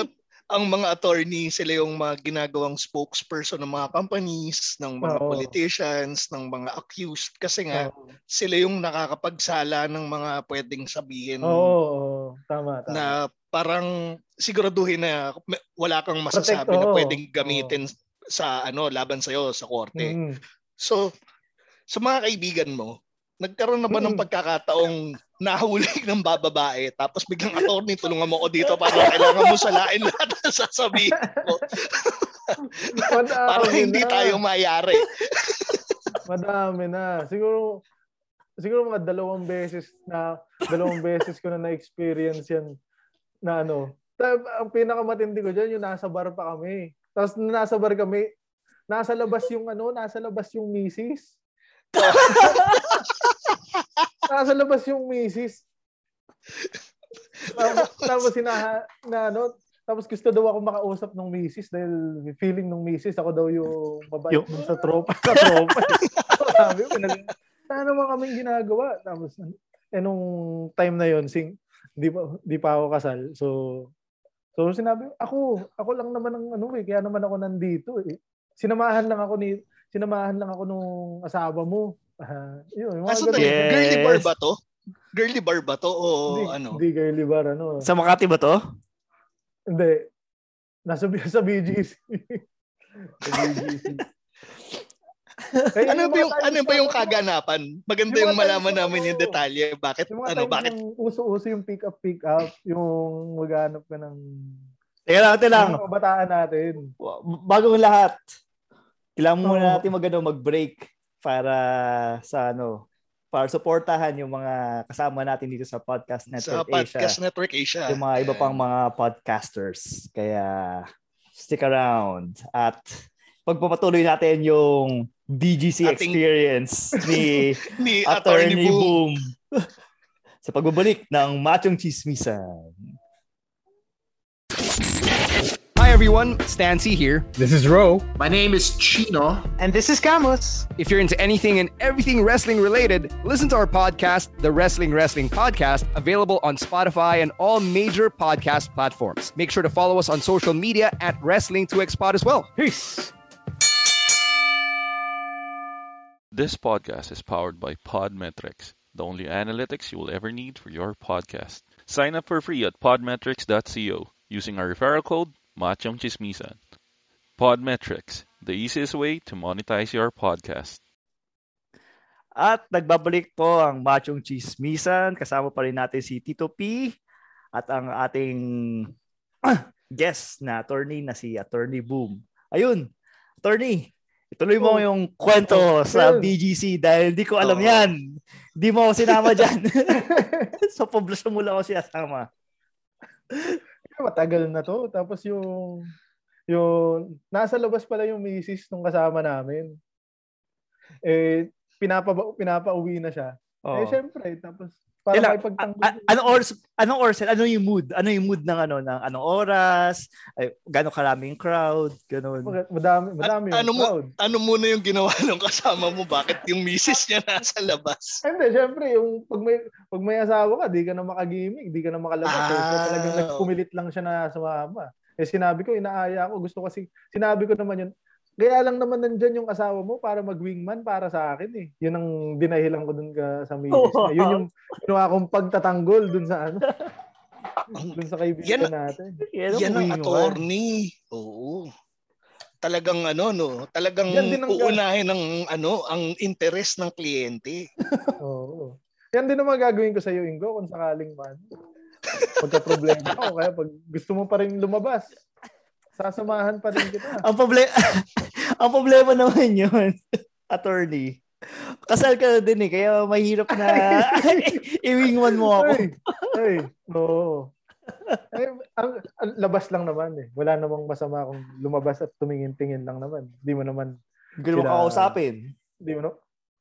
ang mga attorney sila yung mga ginagawang spokesperson ng mga companies, ng mga Oo. politicians, ng mga accused kasi nga Oo. sila yung nakakapagsala ng mga pwedeng sabihin Oo, oo. tama, tama. na parang siguraduhin na may- wala kang masasabi Protect, na oo. pwedeng gamitin sa ano laban sa sa korte. Mm. So sa mga kaibigan mo, nagkaroon na ba ng Mm. pagkakataong nahuli ng bababae tapos biglang attorney tulungan mo ako dito para kailangan mo salain lahat ng sasabihin ko para hindi na. tayo mayari. Madami na. Siguro siguro mga dalawang beses na dalawang beses ko na na-experience yan na ano. Ang pinakamatindi ko diyan yung nasa bar pa kami. Tapos nasa bar kami, nasa labas yung ano, nasa labas yung misis. nasa labas yung misis. Tapos, tapos sinaha, na ano, tapos gusto daw ako makausap ng misis dahil feeling ng misis ako daw yung mabait Yung- sa tropa. Sa tropa. Sabi ko, nag, ano naman kaming ginagawa? Tapos, eh nung time na yon sing, di pa, di pa ako kasal. So, so sinabi, ako, ako lang naman ang ano eh, kaya naman ako nandito eh. Sinamahan lang ako ni, sinamahan lang ako nung asawa mo. Ah, yun, yung mga Ah, so ganun. Yes. girly bar ba to? Girly bar ba to o Hindi, ano? hindi girly bar, ano. Sa Makati ba to? Hindi. Nasa sa BGC. sa BGC. Eh, Ano ba mga yung ano ba yung kaganapan? Maganda Yung yung malaman na namin yung ano, detalye. Bakit Yung ano bakit uso-uso yung pick up pick up, yung maghanap ka ng Teka lang, teka lang. kabataan natin. Bago ang lahat, kailangan muna natin mag, ano, mag-break para sa ano, para suportahan yung mga kasama natin dito sa Podcast sa Network Podcast Asia. Network Asia? Yung mga iba pang mga podcasters. Kaya stick around at pagpapatuloy natin yung BGC Ating- experience ni ni Attorney Attorney Boom. Boom sa pagbabalik ng Machong Chismisan. Everyone, Stan C here. This is Ro. My name is Chino. And this is Camus. If you're into anything and everything wrestling related, listen to our podcast, The Wrestling Wrestling Podcast, available on Spotify and all major podcast platforms. Make sure to follow us on social media at Wrestling2Xpod as well. Peace. This podcast is powered by Podmetrics, the only analytics you will ever need for your podcast. Sign up for free at podmetrics.co using our referral code Machong Chismisan. Podmetrics, the easiest way to monetize your podcast. At nagbabalik po ang Machong Chismisan. Kasama pa rin natin si Tito P at ang ating guest na attorney na si Attorney Boom. Ayun, attorney, ituloy mo Oh. yung kwento sa Well. BGC dahil di ko alam Oo. yan. Di mo ako sinama dyan. sa poblasyon mo lang ako sinasama. Matagal na to. Tapos yung yung nasa labas pala yung misis nung kasama namin. Eh pinapa pinapauwi na siya. Oo. Eh syempre, tapos Para Kailan- makipagtanggol. a- a- anong oras anong oras ano yung mood? Ano yung mood ng ano ng anong oras? Ay, gaano karaming crowd, ganun. Madami, madami yung ano mo, crowd. ano muna yung ginawa ng kasama mo? Bakit yung misis niya nasa labas? Hindi, syempre, yung pag may, pag may asawa ka, di ka na makagimik, di ka na makalabas. eh. So, Ah. talagang nagpumilit lang siya na sumama. Eh, sinabi ko, inaaya ko. Gusto kasi, sinabi ko naman yun, kaya lang naman nandyan yung asawa mo para mag-wingman para sa akin eh. Yun ang dinahilan ko dun ka, sa misis niya. Yun yung ginawa kong pagtatanggol dun sa ano. dun sa kaibigan Yan- natin. Yan ang attorney. Oo. Talagang ano no, talagang Yan ang- uunahin ng ano, ang interest ng kliyente. Oo. Yan din naman gagawin ko sa iyo, Ingo, kung sakaling man. Pagka problema ako, kaya pag gusto mo pa rin lumabas, sasamahan pa rin kita. ang problema ang problema naman yun, attorney. Kasal ka na din eh, kaya mahirap na iwingman mo ako. Ay, ay, oo. Eh, ang, ang labas lang naman eh. Wala namang masama kung lumabas at tumingin-tingin lang naman. Hindi mo naman Hindi mo kakausapin. Hindi mo na,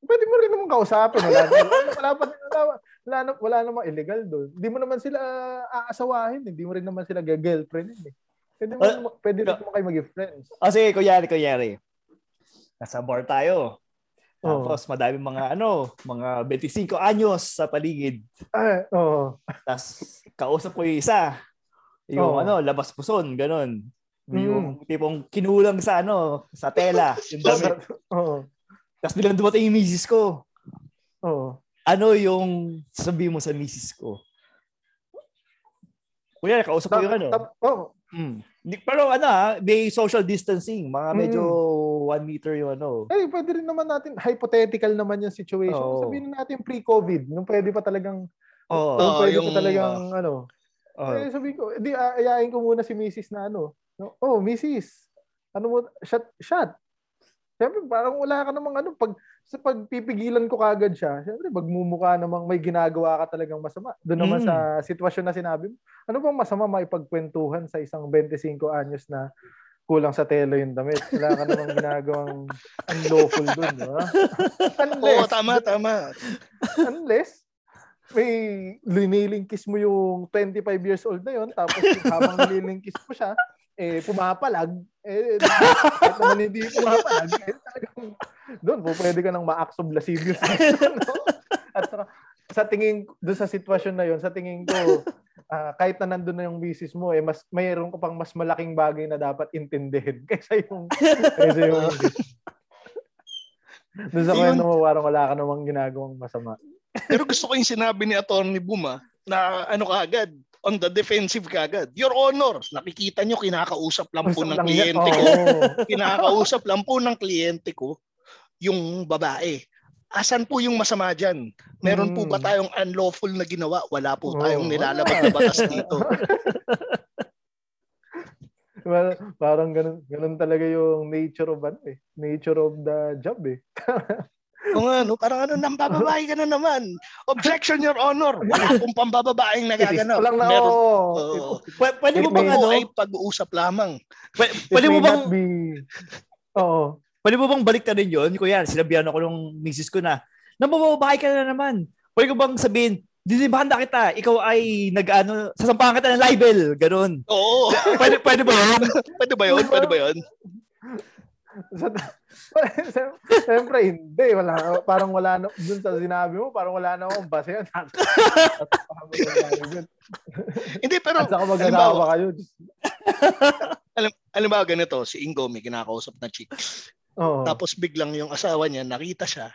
pwede mo rin naman kausapin. Wala, wala, wala, pa, wala, wala, wala namang illegal doon. Hindi mo naman sila aasawahin. Hindi mo rin naman sila girlfriend eh. Pwede, mo, Ah, pwede rin naman kayo maging friends. O sige, kunyari, kunyari. Nasa bar tayo. Tapos madami mga ano, mga 25 anyos sa paligid. Ay, oo. Tapos kausap ko yung isa. Yung Oo. ano, labas puson, ganun. Mm. Yung tipong kinulang sa ano, sa tela, yung damit. Oo. Tapos bilang dumating yung misis ko, Oo. ano yung sabi mo sa misis ko? Kuya, kausap ko yung ano. Tap- Oo. Mm. Di- Pero ano ha, may social distancing. Mga medyo one meter yung ano. Eh, pwede rin naman natin, hypothetical naman yung situation. Oo. Sabihin natin pre-COVID, nung pwede pa talagang, Oo. nung pwede yung, pa talagang, ano, Oo. eh, sabihin ko, di, ayayin ko muna si Mrs. na ano, no? oh, Mrs., ano mo, shot, shot. Siyempre, parang wala ka namang ano, pag, sa pagpipigilan ko kagad siya, siyempre, magmumukha namang may ginagawa ka talagang masama. Doon naman Mm. sa sitwasyon na sinabi mo, ano bang masama maipagkwentuhan sa isang 25 anyos na kulang sa telo yung damit. Wala ka namang ginagawang unlawful doon, di ba? Unless, Oo, tama, tama. unless may liniling kiss mo yung 25 years old na yon tapos habang nililing kiss mo siya, eh, pumapalag, eh, kahit naman hindi pumapalag, eh, talagang, doon po pwede ka nang ma-acts of lascivious. no? At saka, sa tingin, doon sa sitwasyon na yon sa tingin ko, ah, kahit na nandun na yung misis mo, eh, mas, mayroon ka pang mas malaking bagay na dapat intindihin kaysa yung, kaysa yung, doon sa Yun. kwento mo, parang wala ka namang ginagawang masama. Pero gusto ko yung sinabi ni Attorney Buma na ano kaagad, on the defensive kaagad. Your Honor, nakikita nyo kinakausap lang po ng kliyente ko. Kinakausap lang po ng kliyente ko yung babae. Asan po yung masama dyan? Meron po ba Mm. tayong unlawful na ginawa? Wala po tayong nilalabag na batas dito. well, parang ganun, ganun talaga yung nature of ano eh. Nature of the job eh. Kung ano, parang ano, nambababae ka na naman. Objection, Your Honor. Wala pong pambababaeng nagaganap. Walang na, Meron. Oo. Pw- pwede mo bang ano? ay pag-uusap lamang. It Pwede mo bang be, oo. Pwede mo bang balik din yun? Kuya, sinabihan ako nung misis ko na, nabababae ka na naman. Pwede ko bang sabihin, dinibanda kita, ikaw ay nag-ano, sasampahan kita ng libel, ganun. Oo. Pwede, pwede ba yun? Pwede ba yun? Pwede ba yun? Siyempre, hindi. Wala, parang wala na, dun sa sinabi mo, parang wala na akong base yan. Hindi, pero At saka mag-asawa kayo. alam, halimbawa ganito, si Ingo may kinakausap na chick. Oo. Tapos biglang yung asawa niya, nakita siya.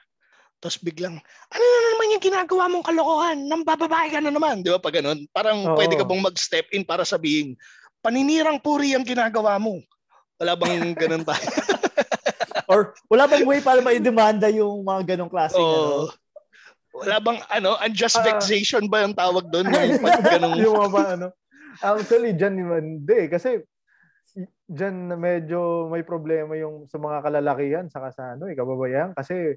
Tapos biglang, ano na naman yung ginagawa mong kalokohan? Nang bababae ka na naman. Di ba? Pag ganun. Parang Oo. pwede ka bang mag-step in para sabihin, paninirang puri ang ginagawa mo. Wala bang ganun tayo? Or wala bang way para maidemanda yung mga ganong klaseng Oo. ano? Wala bang ano, unjust Ah. vexation ba yung tawag doon? Yung pag yung mga ba, ano. Actually, dyan naman, hindi. Kasi, dyan na medyo may problema yung sa mga kalalakihan saka sa ano, eh, kababayan. Kasi,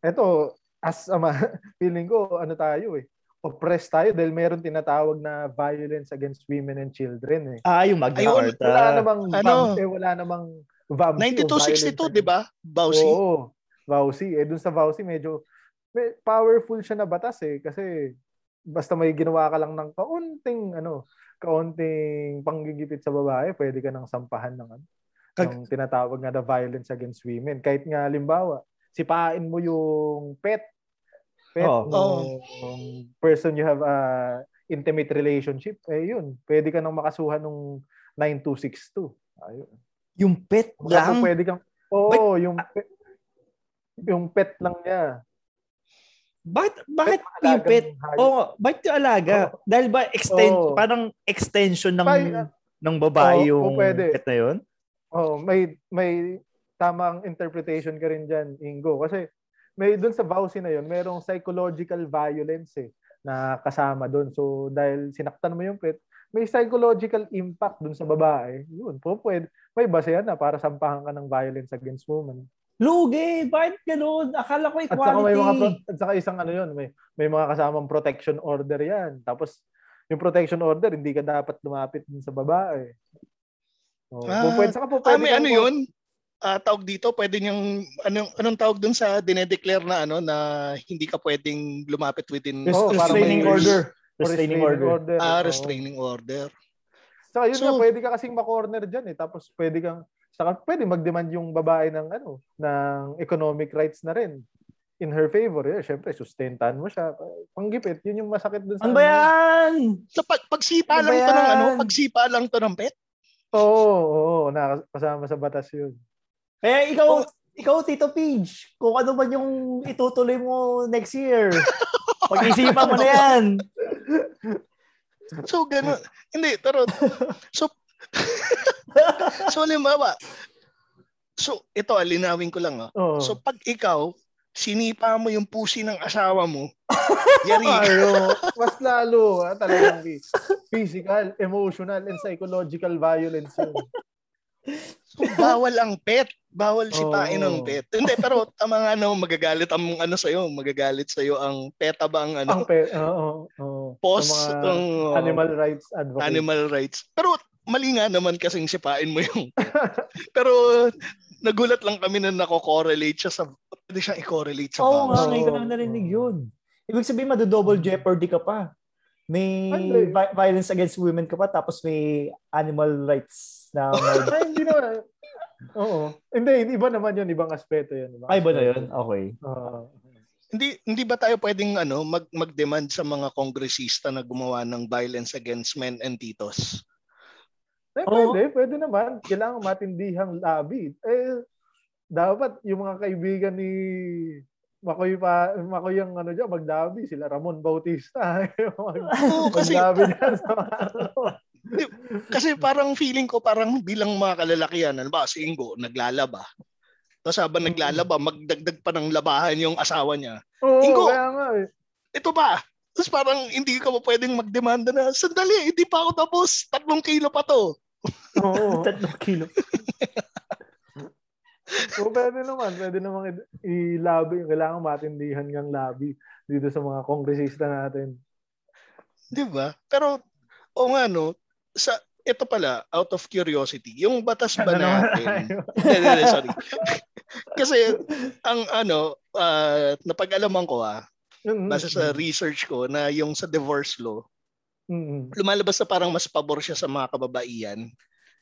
eto, as a ma- feeling ko, ano tayo eh, oppressed tayo dahil meron tinatawag na violence against women and children eh. Ah, yung Ayun, Carta. Wala namang, Ano? Eh, wala namang VAMSI o 9262, violence di ba? Bausi? Oo. Vauci. Eh, dun sa Vauci, medyo may, powerful siya na batas eh. Kasi basta may ginawa ka lang ng kaunting ano, kaunting panggigipit sa babae, pwede ka nang sampahan ng ano, Kag- ng tinatawag nga na violence against women. Kahit nga limbawa, sipain mo yung pet, pet Oo. ng person you have a intimate relationship, eh yun, pwede ka nang makasuhan ng 9262. Ayun. Yung pet Baka lang. pwede kang, oo, yung pet, yung pet lang niya. Bakit, bakit Pet, yung pet? Oo, bakit yung alaga? Dahil ba extend, Oo. parang extension ng ah, ng babae Oo, yung pwede. pet na yun? Oh, may may tamang interpretation ka rin diyan, Ingo. Kasi may doon sa vowsy na 'yon, merong psychological violence eh na kasama doon. So dahil sinaktan mo yung pet, may psychological impact doon sa babae. Yun, po pwede. May base yan na para sampahan ka ng violence against women. Lugi, bakit ganun? Akala ko At saka may mga equality. pro- at saka isang ano 'yun, may may mga kasamang protection order 'yan. Tapos yung protection order, hindi ka dapat lumapit dun sa babae. Oh, Ah, po pwede, saka po Ah, pwede may kang- ano yun? Ah, tawag dito, pwede niyang, anong, anong tawag dun sa dinedeclare na ano, na hindi ka pwedeng lumapit within Res- parang restraining may- order. Or Restraining order. Ah, Oo. restraining order. Saka yun So- nga, pwede ka kasing ma-corner dyan eh. Tapos pwede kang, saka pwede mag-demand yung babae ng ano, ng economic rights na rin in her favor. Yeah, syempre, sustentan mo siya. Panggipit, yun yung masakit dun sa... Ano ba yan? So, pag, pagsipa Ano ba lang to ng ano, pagsipa lang to ng pet? Oo, oo, na kasama sa batas yun. Kaya ikaw, ikaw Tito Pidge, kung ano man yung itutuloy mo next year. Pag-isipan mo na yan. So, gano'n. Hindi, pero, so, so, halimbawa, so, ito, alinawin ko lang, ah. Oo. So, pag ikaw, sinipa mo yung pusi ng asawa mo, yari ka. Ayo, mas lalo, ah, talagang physical, emotional, and psychological violence yun. So, bawal ang pet. Bawal sipain Oo. ng pet. Hindi, pero tama nga no, magagalit ang ano sa'yo. Magagalit sa'yo ang peta ba ang ano? Ang pe, oo, oo. Pos, Sa mga ang, animal rights advocate. animal rights. Pero mali nga naman kasing sipain mo yung pet. Pero nagulat lang kami na nako-correlate siya sa pwede siyang i-correlate sa Oo nga, bawal. ngayon ko lang narinig yun. Ibig sabihin, mado-double jeopardy ka pa. May vi- violence against women ka pa, tapos may animal rights na may... Ay, hindi naman. Oo. Hindi, iba naman yun. Ibang aspeto yun. Ibang Ay, ba na yun? Okay. Oo. Hindi hindi ba tayo pwedeng ano mag mag-demand sa mga kongresista na gumawa ng violence against men and titos? Eh, Oo. pwede, pwede naman. Kailangan matindihang labi. Eh, dapat yung mga kaibigan ni Makoy pa, Makoy ang ano dyan, magdabi sila, Ramon Bautista. Mag, Oo, kasi magdabi dyan sa mga. Kasi parang feeling ko parang bilang mga kalalakihan, ano ba, si Ingo, naglalaba. Tapos habang naglalaba, magdagdag pa ng labahan yung asawa niya. Oo, Ingo! kaya nga eh. Ito ba? Tapos parang hindi ka pa pwedeng magdemanda na, sandali, hindi pa ako tapos, tatlong kilo pa to. Oo. Tatlong kilo. So, pwede naman, pwede naman i- i-lobby. Kailangan matindihan ng lobby dito sa mga kongresista natin. Di ba? Pero, o nga no, sa, ito pala, out of curiosity, yung batas ba Ano natin? Hindi, hindi, hindi, sorry. Kasi, ang ano, ah, napag-alaman ko ah, Mm, base sa research ko, na yung sa divorce law, mm, lumalabas na parang mas pabor siya sa mga kababaihan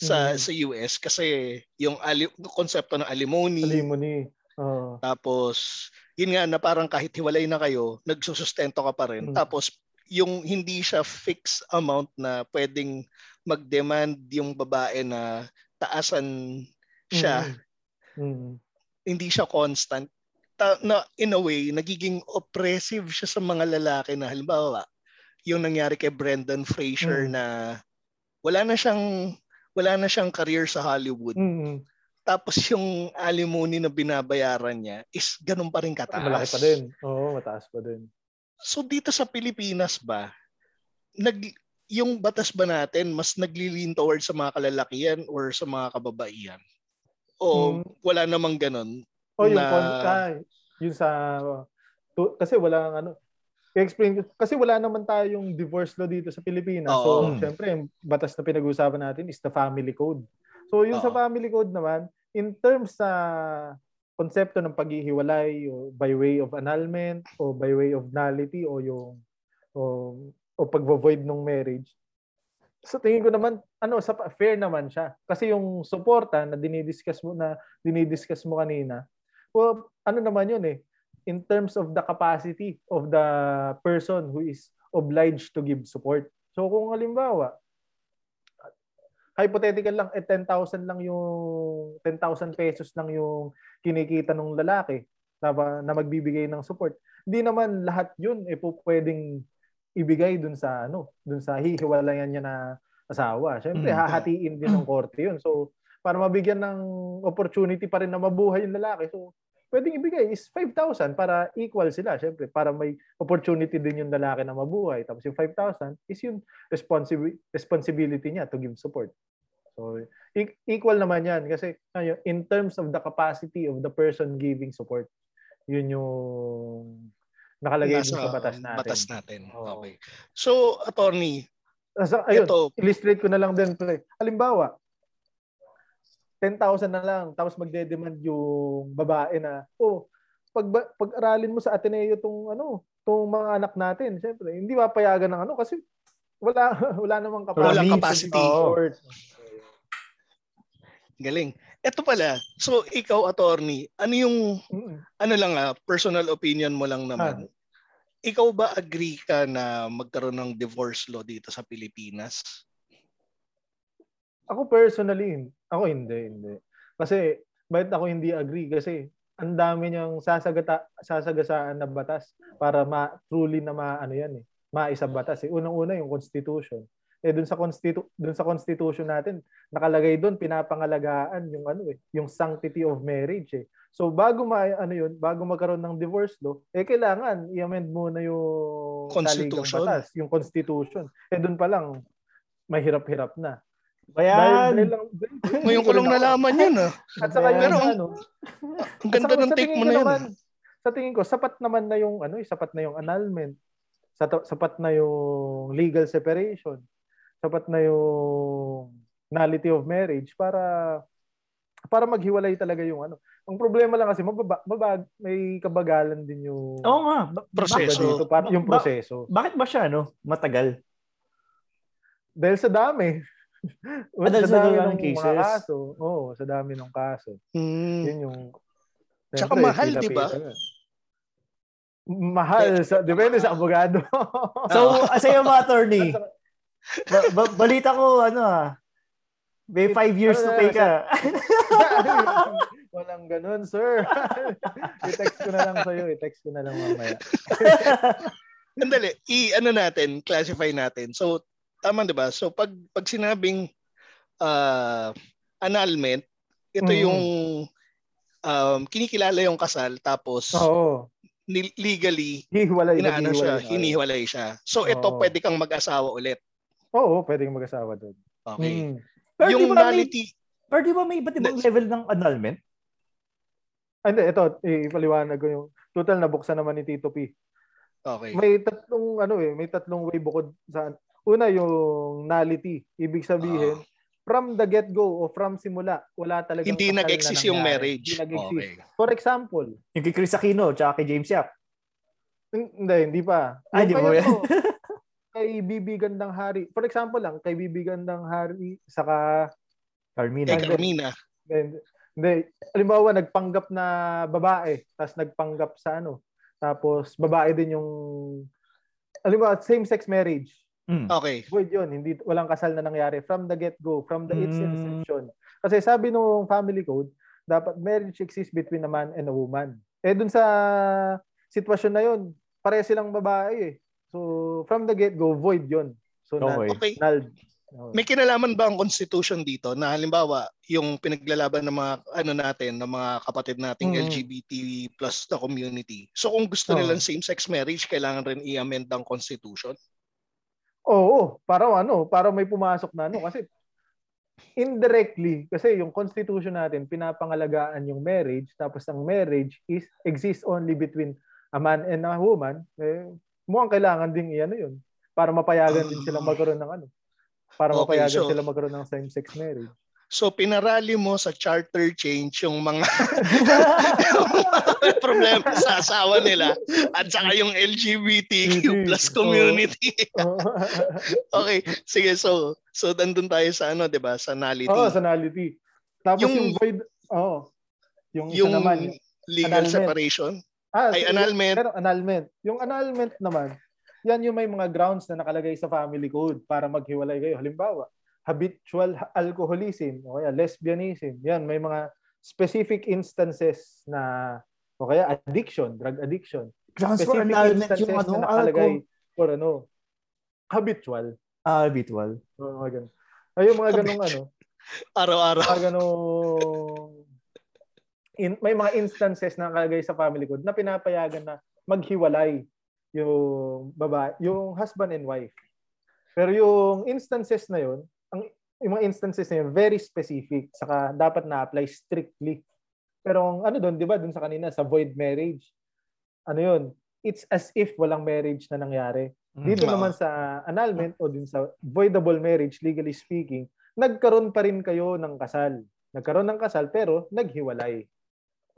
sa Mm. sa US kasi yung ali, konsepto ng alimony, alimony. Oo. tapos yun nga na parang kahit hiwalay na kayo, nagsusustento ka pa rin. Mm. Tapos yung hindi siya fixed amount na pwedeng mag-demand yung babae na taasan siya, Mm. hindi siya constant. Ta- na in a way, nagiging oppressive siya sa mga lalaki na halimbawa, yung nangyari kay Brendan Fraser Mm. na wala na siyang wala na siyang career sa Hollywood. Mm. Tapos yung alimony na binabayaran niya is ganun pa rin kataas. Malaki pa din. Oo, mataas pa din. So dito sa Pilipinas ba, nag yung batas ba natin mas naglilin towards sa mga kalalakihan or sa mga kababaihan? O Mm. wala namang ganun? Oh, yung na- con- ah, yun sa to, kasi wala ano i-explain ko- kasi wala naman tayong divorce law dito sa Pilipinas. Oo. So, syempre, yung batas na pinag-uusapan natin is the family code. So, yung sa Oo. family code naman, in terms sa konsepto ng paghihiwalay o by way of annulment o by way of nullity o yung o o pag-void ng marriage. Sa tingin ko naman, ano, sa fair naman siya. Kasi yung suporta na dinidiscuss mo na dinidiscuss mo kanina, well, ano naman yun eh, in terms of the capacity of the person who is obliged to give support. So kung halimbawa, hypothetical lang, eh 10,000 lang yung 10,000 pesos lang yung kinikita ng lalaki na, na magbibigay ng support. Hindi naman lahat yun eh po pwedeng ibigay dun sa ano, dun sa hihiwalayan niya na asawa. Syempre mm. hahatiin din ng korte yun. So para mabigyan ng opportunity pa rin na mabuhay yung lalaki. So pwedeng ibigay is 5,000 para equal sila. Syempre, para may opportunity din yung lalaki na mabuhay. Tapos yung 5,000 is yung responsibility, responsibility niya to give support. So, e- equal naman yan. Kasi in terms of the capacity of the person giving support, yun yung nakalagay yes, sa batas natin. Batas natin. Oh. Okay. So, attorney, so, ayun, ito, illustrate ko na lang din. Pre. Halimbawa, 10,000 na lang tapos magde-demand yung babae na oh pag pag-aralin mo sa Ateneo tong ano tong mga anak natin syempre hindi mapayagan ng ano kasi wala wala namang capacity. Walang capacity. Oh. Galing. Ito pala, so ikaw attorney, ano yung mm-hmm. ano lang ah, personal opinion mo lang naman. Ah. Ikaw ba agree ka na magkaroon ng divorce law dito sa Pilipinas? Ako personally, ako hindi, hindi. Kasi, bakit ako hindi agree? Kasi, ang dami niyang sasagata, sasagasaan na batas para ma, truly na ma, ano yan eh, maisa batas eh. Unang-una yung constitution. Eh dun sa constitu dun sa constitution natin, nakalagay doon pinapangalagaan yung ano eh, yung sanctity of marriage eh. So bago ma ano yun, bago magkaroon ng divorce law, eh kailangan i-amend muna yung constitution, batas, yung constitution. Eh doon pa lang mahirap-hirap na. Bayan. Ngayon ko lang nalaman yun ah. At saka Pero ang, ano, ang ganda ng take mo na yun. Naman, sa tingin ko, sapat naman na yung ano, eh, sapat na yung annulment. Sapat na yung legal separation. Sapat na yung nullity of marriage para para maghiwalay talaga yung ano. Ang problema lang kasi mababa, mabag, may kabagalan din yung Oo nga, proseso. Dito, para, yung proseso. Ba- bakit ba siya no? Matagal. Dahil sa dami. Ah, dahil sa dami ng cases. Mga kaso. Oo, oh, sa dami ng kaso. Mm. Yun yung... Tsaka mahal, di ba? Mahal. Sa, depende sa abogado. so, sa iyo mga attorney, ba- ba- balita ko, ano ah, may five years to pay ka. Walang ganun, sir. I-text ko na lang sa'yo. I-text ko na lang mamaya. Andali, i-ano natin, classify natin. So, tama 'di ba? So pag pag sinabing uh, annulment, ito mm. yung um, kinikilala yung kasal tapos Oo. legally hinihiwalay, inaano siya, hinihiwalay siya. So ito Oo. pwede kang mag-asawa ulit. Oo, pwede kang mag-asawa doon. Okay. Mm. Pero yung di nullity may, pero di ba may iba't ibang level ng annulment? Ah, hindi, ito, ipaliwanag ko yung total na buksan naman ni Tito P. Okay. May tatlong ano eh, may tatlong way bukod sa Una yung nullity. Ibig sabihin, uh, from the get-go o from simula, wala talaga Hindi nag-exist yung marriage. Hindi nag-exist. Okay. For example, yung kay Chris Aquino tsaka kay James Yap. Hindi, hindi pa. Ay, hindi pa yan. kay Bibi Gandang Hari. For example lang, kay Bibi Gandang Hari saka Carmina. Kay Carmina. Hindi. Halimbawa, nagpanggap na babae, tapos nagpanggap sa ano, tapos babae din yung, halimbawa, same-sex marriage. Mm. Okay. Void yun. Hindi, walang kasal na nangyari from the get-go, from the mm. its inception. Kasi sabi nung family code, dapat marriage exists between a man and a woman. Eh dun sa sitwasyon na yun, pare silang babae eh. So from the get-go, void yun. So okay. Na, okay. Null. May kinalaman ba ang constitution dito na halimbawa yung pinaglalaban ng mga ano natin ng mga kapatid nating mm. LGBT plus na community. So kung gusto oh. nilang same-sex marriage, kailangan rin i-amend ang constitution? Oo, para ano, para may pumasok na ano kasi indirectly kasi yung constitution natin pinapangalagaan yung marriage tapos ang marriage is exists only between a man and a woman eh mukhang kailangan ding iano yun para mapayagan din silang magkaroon ng ano para okay, mapayagan so, sila magkaroon ng same-sex marriage. So pinarali mo sa charter change yung mga, yung mga problema sa asawa nila at saka yung LGBTQ plus community. okay, sige so so nandun tayo sa ano, 'di ba? Sa nullity. Oo, sa nullity. Tapos yung, Yung- void, oo. Yung, yung naman, legal annulment. separation. Ah, Ay, so, annulment. Pero annulment. Yung annulment naman, yan yung may mga grounds na nakalagay sa family code para maghiwalay kayo. Halimbawa, habitual alcoholism o kaya lesbianism. Yan, may mga specific instances na o kaya addiction, drug addiction. Grounds for Specific annulment yung instances ano, na nakalagay alcohol. for ano, habitual. Ah, habitual. O, mga ganun. Ay, yung mga ganung ano, Araw-araw. mga ganung in, may mga instances na nakalagay sa family code na pinapayagan na maghiwalay yung babae, yung husband and wife. Pero yung instances na yun, yung mga instances na yun, very specific, saka dapat na-apply strictly. Pero ang ano doon, di ba, doon sa kanina, sa void marriage, ano yun, it's as if walang marriage na nangyari. Dito Oo. naman sa annulment o din sa voidable marriage, legally speaking, nagkaroon pa rin kayo ng kasal. Nagkaroon ng kasal pero naghiwalay.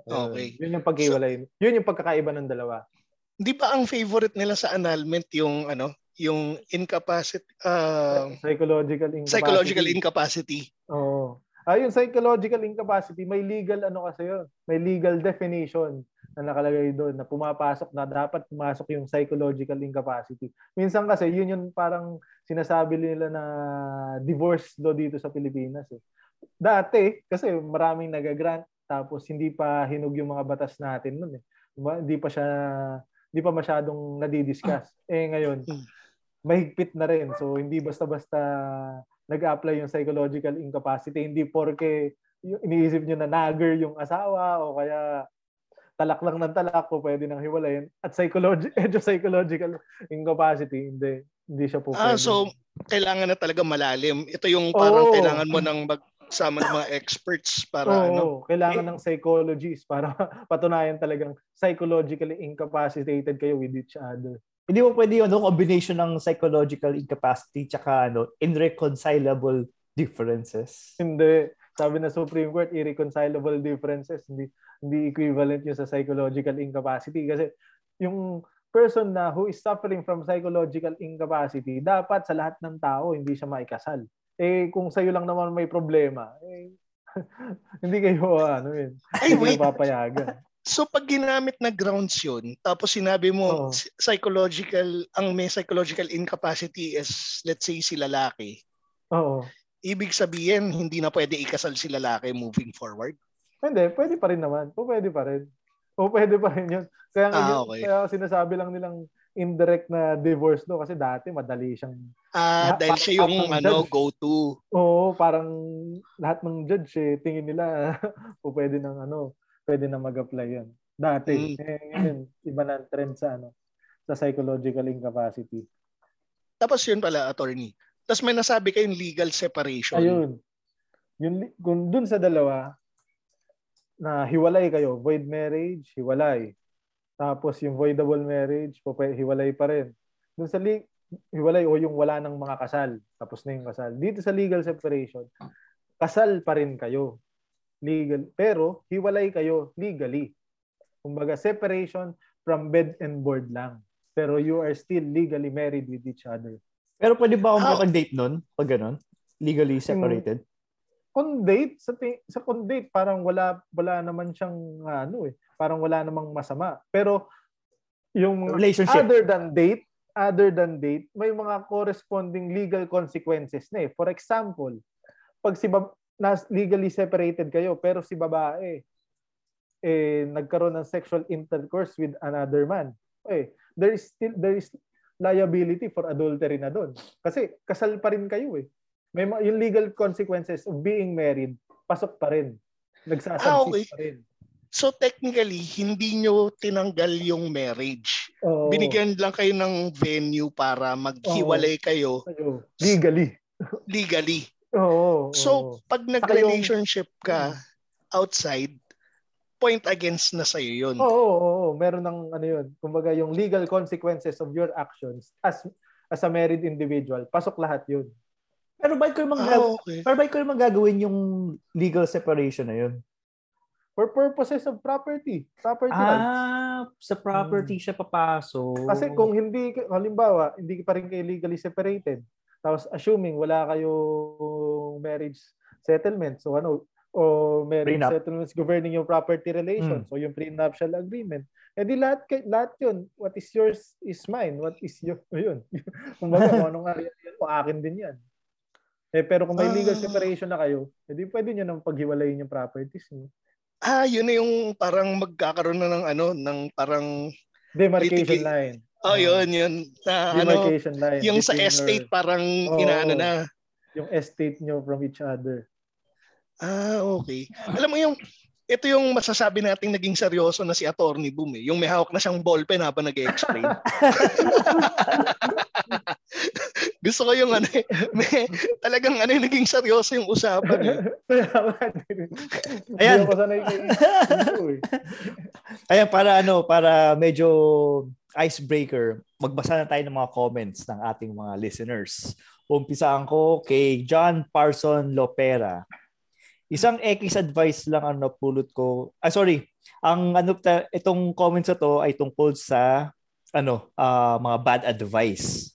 Uh, Okay. yun yung paghiwalay. yun yung pagkakaiba ng dalawa. Di ba ang favorite nila sa annulment yung ano, yung incapacity uh, Psychological incapacity. psychological incapacity. Oo. Ah, yung psychological incapacity, may legal ano kasi yun. May legal definition na nakalagay doon na pumapasok na dapat pumasok yung psychological incapacity. Minsan kasi yun yung parang sinasabi nila na divorce law dito sa Pilipinas eh. Dati kasi maraming nagagrant tapos hindi pa hinug yung mga batas natin noon eh. Hindi pa siya hindi pa masyadong nadidiscuss. Eh ngayon, mahigpit na rin. So hindi basta-basta nag-apply yung psychological incapacity. Hindi porke yung iniisip nyo na nagger yung asawa o kaya talak lang ng talak ko pwede nang hiwalayin at psychology medyo psychological incapacity hindi hindi siya po Ah, pwede. so kailangan na talaga malalim. Ito yung parang Oo. kailangan mo ng magsama ng mga experts para Oo, ano. kailangan ng psychologists para patunayan talagang psychologically incapacitated kayo with each other. Hindi mo pwede yun, no? combination ng psychological incapacity tsaka ano, irreconcilable differences. Hindi. Sabi na Supreme Court, irreconcilable differences. Hindi, hindi equivalent yun sa psychological incapacity. Kasi yung person na who is suffering from psychological incapacity, dapat sa lahat ng tao, hindi siya maikasal. Eh, kung sa'yo lang naman may problema, eh, hindi kayo, ano yun, Ay, hindi wait. papayagan. So pag ginamit na grounds yun, tapos sinabi mo s- psychological, ang may psychological incapacity is let's say si lalaki. Oo. Ibig sabihin, hindi na pwede ikasal si lalaki moving forward. Hindi, pwede pa rin naman. O pwede pa rin. O pwede pa rin yun. Kaya, Ah, yun- okay. kaya sinasabi lang nilang indirect na divorce no kasi dati madali siyang Ah, dahil siya yung ano, judge. go-to. Oo, parang lahat ng judge eh, tingin nila o pwede nang ano, pwede na mag-apply yan. Dati, Mm. eh, ngayon, iba na ang trend sa ano, sa psychological incapacity. Tapos yun pala, attorney. Tapos may nasabi kayong legal separation. Ayun. Yun, kung dun sa dalawa, na hiwalay kayo, void marriage, hiwalay. Tapos yung voidable marriage, hiwalay pa rin. Dun sa li- hiwalay o yung wala ng mga kasal, tapos na yung kasal. Dito sa legal separation, kasal pa rin kayo. Legal, pero hiwalay kayo legally. Kumbaga separation from bed and board lang. Pero you are still legally married with each other. Pero pwede ba akong Ah. makag-date nun? Pag ganun? Legally separated? on date sa ti- sa on date parang wala wala naman siyang ano eh parang wala namang masama pero yung Relationship. other than date other than date may mga corresponding legal consequences na eh for example pag si bab- nas legally separated kayo pero si babae eh nagkaroon ng sexual intercourse with another man eh there is still there is liability for adultery na doon kasi kasal pa rin kayo eh may ma- yung legal consequences of being married, pasok pa rin. Nagsasubsist Ah, okay. pa rin. So technically, hindi nyo tinanggal yung marriage. Oo. Binigyan lang kayo ng venue para maghiwalay kayo. Legally. legally. Oo. So, pag nag-relationship ka outside, point against na sa'yo yun. Oo, oo, oo. Meron ng ano yun. Kumbaga yung legal consequences of your actions as as a married individual, pasok lahat yun. Pero ba ko mang Ah, okay. pero ba ko mang gagawin yung legal separation na yun? For purposes of property. Property rights. Ah, sa property siya papasok. Kasi kung hindi, halimbawa, hindi pa rin kayo legally separated, tapos assuming wala kayong marriage settlement, so ano, o marriage Prenup. settlements governing yung property relations, so yung prenuptial agreement, eh di lahat, kay- lahat yun, what is yours is mine, what is your, yun. Kumbaga, kung anong area yan mo, akin din yan. Eh, pero kung may legal Ah. separation na kayo, edi pwede nyo nang paghiwalayin yung properties niyo. Ah, yun na yung parang magkakaroon na ng ano, ng parang Demarcation Litigi- line. Oh, yun, yun. Na, ano, line. yung sa between your- estate parang Oo. inaano na. Yung estate nyo from each other. Ah, okay. Alam mo yung ito yung masasabi nating naging seryoso na si Attorney Boom eh. Yung may hawak na siyang ballpen habang nag-explain. Gusto ko yung ano eh, may, talagang ano yung naging seryoso yung usapan eh. Ayan. Eh. Ayan, para ano, para medyo icebreaker, magbasa na tayo ng mga comments ng ating mga listeners. Umpisaan ko kay John Parson Lopera. Isang X advice lang ang napulot ko. Ah, sorry. Ang ano itong comments na to ay tungkol sa ano, ah, mga bad advice.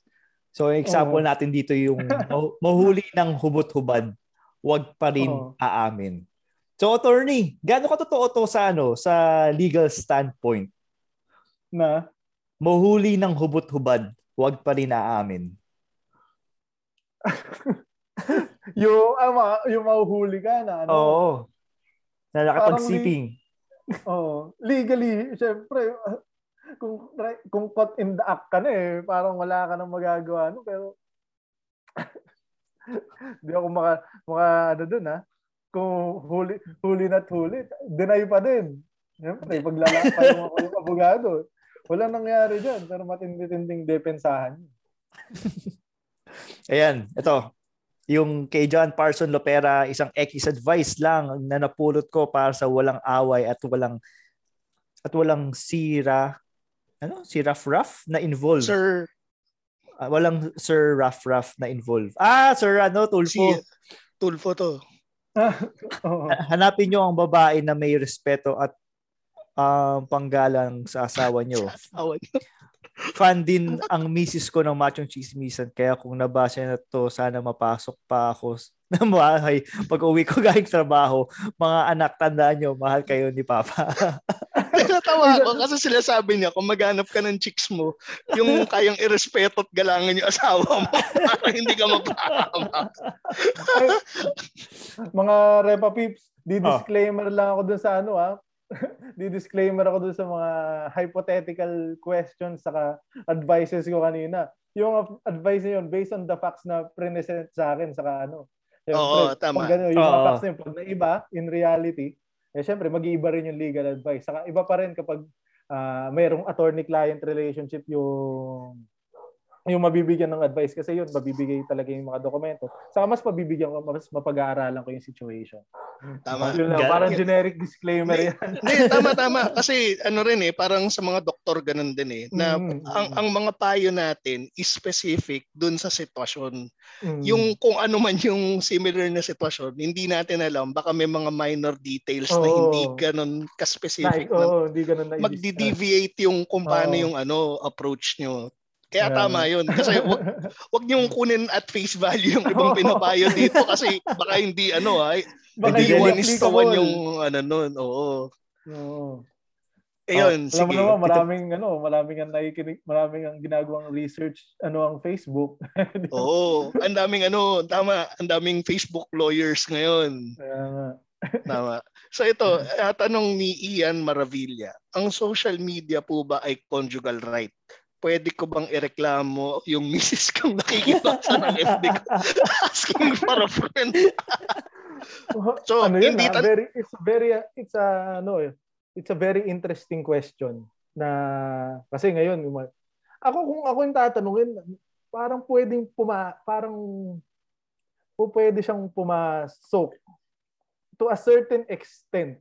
So, example Oo. natin dito yung mahu- mahuli ng hubot-hubad, wag pa rin Oo. aamin. So, attorney, gaano ka totoo to sa ano, sa legal standpoint? Na? Mahuli ng hubot-hubad, wag pa rin aamin. yung, ah, ma- yung mahuhuli ka na. Ano? Oo. Na Parang nakapag-sipping. Oo. Legally, syempre, ah, kung kung caught in the act ka na eh, parang wala ka nang magagawa. No? Pero, di ako maka, maka ano dun ha. Kung huli, huli na't huli, deny pa din. Siyempre, paglalakpan mo ako yung abogado. Walang nangyari dyan, pero matindi-tinding depensahan. Ayan, ito. Yung kay John Parson Lopera, isang X advice lang na napulot ko para sa walang away at walang at walang sira ano si Ruff Ruff na involved. Sir, Ah, walang Sir Ruff Ruff na involved. Ah, Sir ano, Tulfo. si Tulfo to. Hanapin nyo ang babae na may respeto at um, panggalang sa asawa nyo. Awan. Fan din ang misis ko ng machong chismisan. Kaya kung nabasa na to, sana mapasok pa ako s- ng bahay. Pag uwi ko galing trabaho, mga anak, tandaan nyo, mahal kayo ni Papa. Natawa ako kasi sila sabi niya, kung maghanap ka ng chicks mo, yung kayang irespeto at galangan yung asawa mo para hindi ka mapahamak. mga Repa Peeps, di-disclaimer lang ako dun sa ano ah. di-disclaimer ako dun sa mga hypothetical questions saka advices ko kanina. Yung advice na yun, based on the facts na present sa akin saka ano. Oo, tama. Pag ano, yung mga Oo. facts na yun, pag naiba, in reality, eh syempre, mag-iiba rin yung legal advice. Saka iba pa rin kapag ah, mayroong attorney-client relationship yung yung mabibigyan ng advice kasi yun mabibigay talaga yung mga dokumento. Saka mas mabibigyan ko mas mapag-aaralan ko yung situation. Tama. Yun lang, parang generic disclaimer yan. Hindi, tama, tama. Kasi ano rin eh, parang sa mga doktor ganun din eh, na Mm, ang, ang mga payo natin is specific dun sa sitwasyon. Mm. Yung kung ano man yung similar na sitwasyon, hindi natin alam. Baka may mga minor details na Oo. hindi ganun ka-specific. Like, na oo, hindi ganun na magdi-deviate yung kung paano Oo. yung ano approach nyo. Kaya Yeah. tama yun. Kasi wag, wag niyong kunin at face value yung ibang pinapayo dito kasi baka hindi ano ay Baka hindi one is to one yung ano nun. Oo. Oo. Ayun, Ah, alam mo sige. naman, maraming ano, maraming ang nakikinig, maraming ang ginagawang research ano ang Facebook. Oo, ang daming ano, tama, ang daming Facebook lawyers ngayon. Nga. Tama. So ito, ah, tanong ni Ian Maravilla. Ang social media po ba ay conjugal right? Pwede ko bang ireklamo yung misis kong nakikibasa ng FB ko asking for a friend? So, ano yun, hindi ah, tal- very it's very it's a ano eh, it's a very interesting question na kasi ngayon ako kung ako yung tatanungin parang pwedeng puma parang po pwede siyang pumasok to a certain extent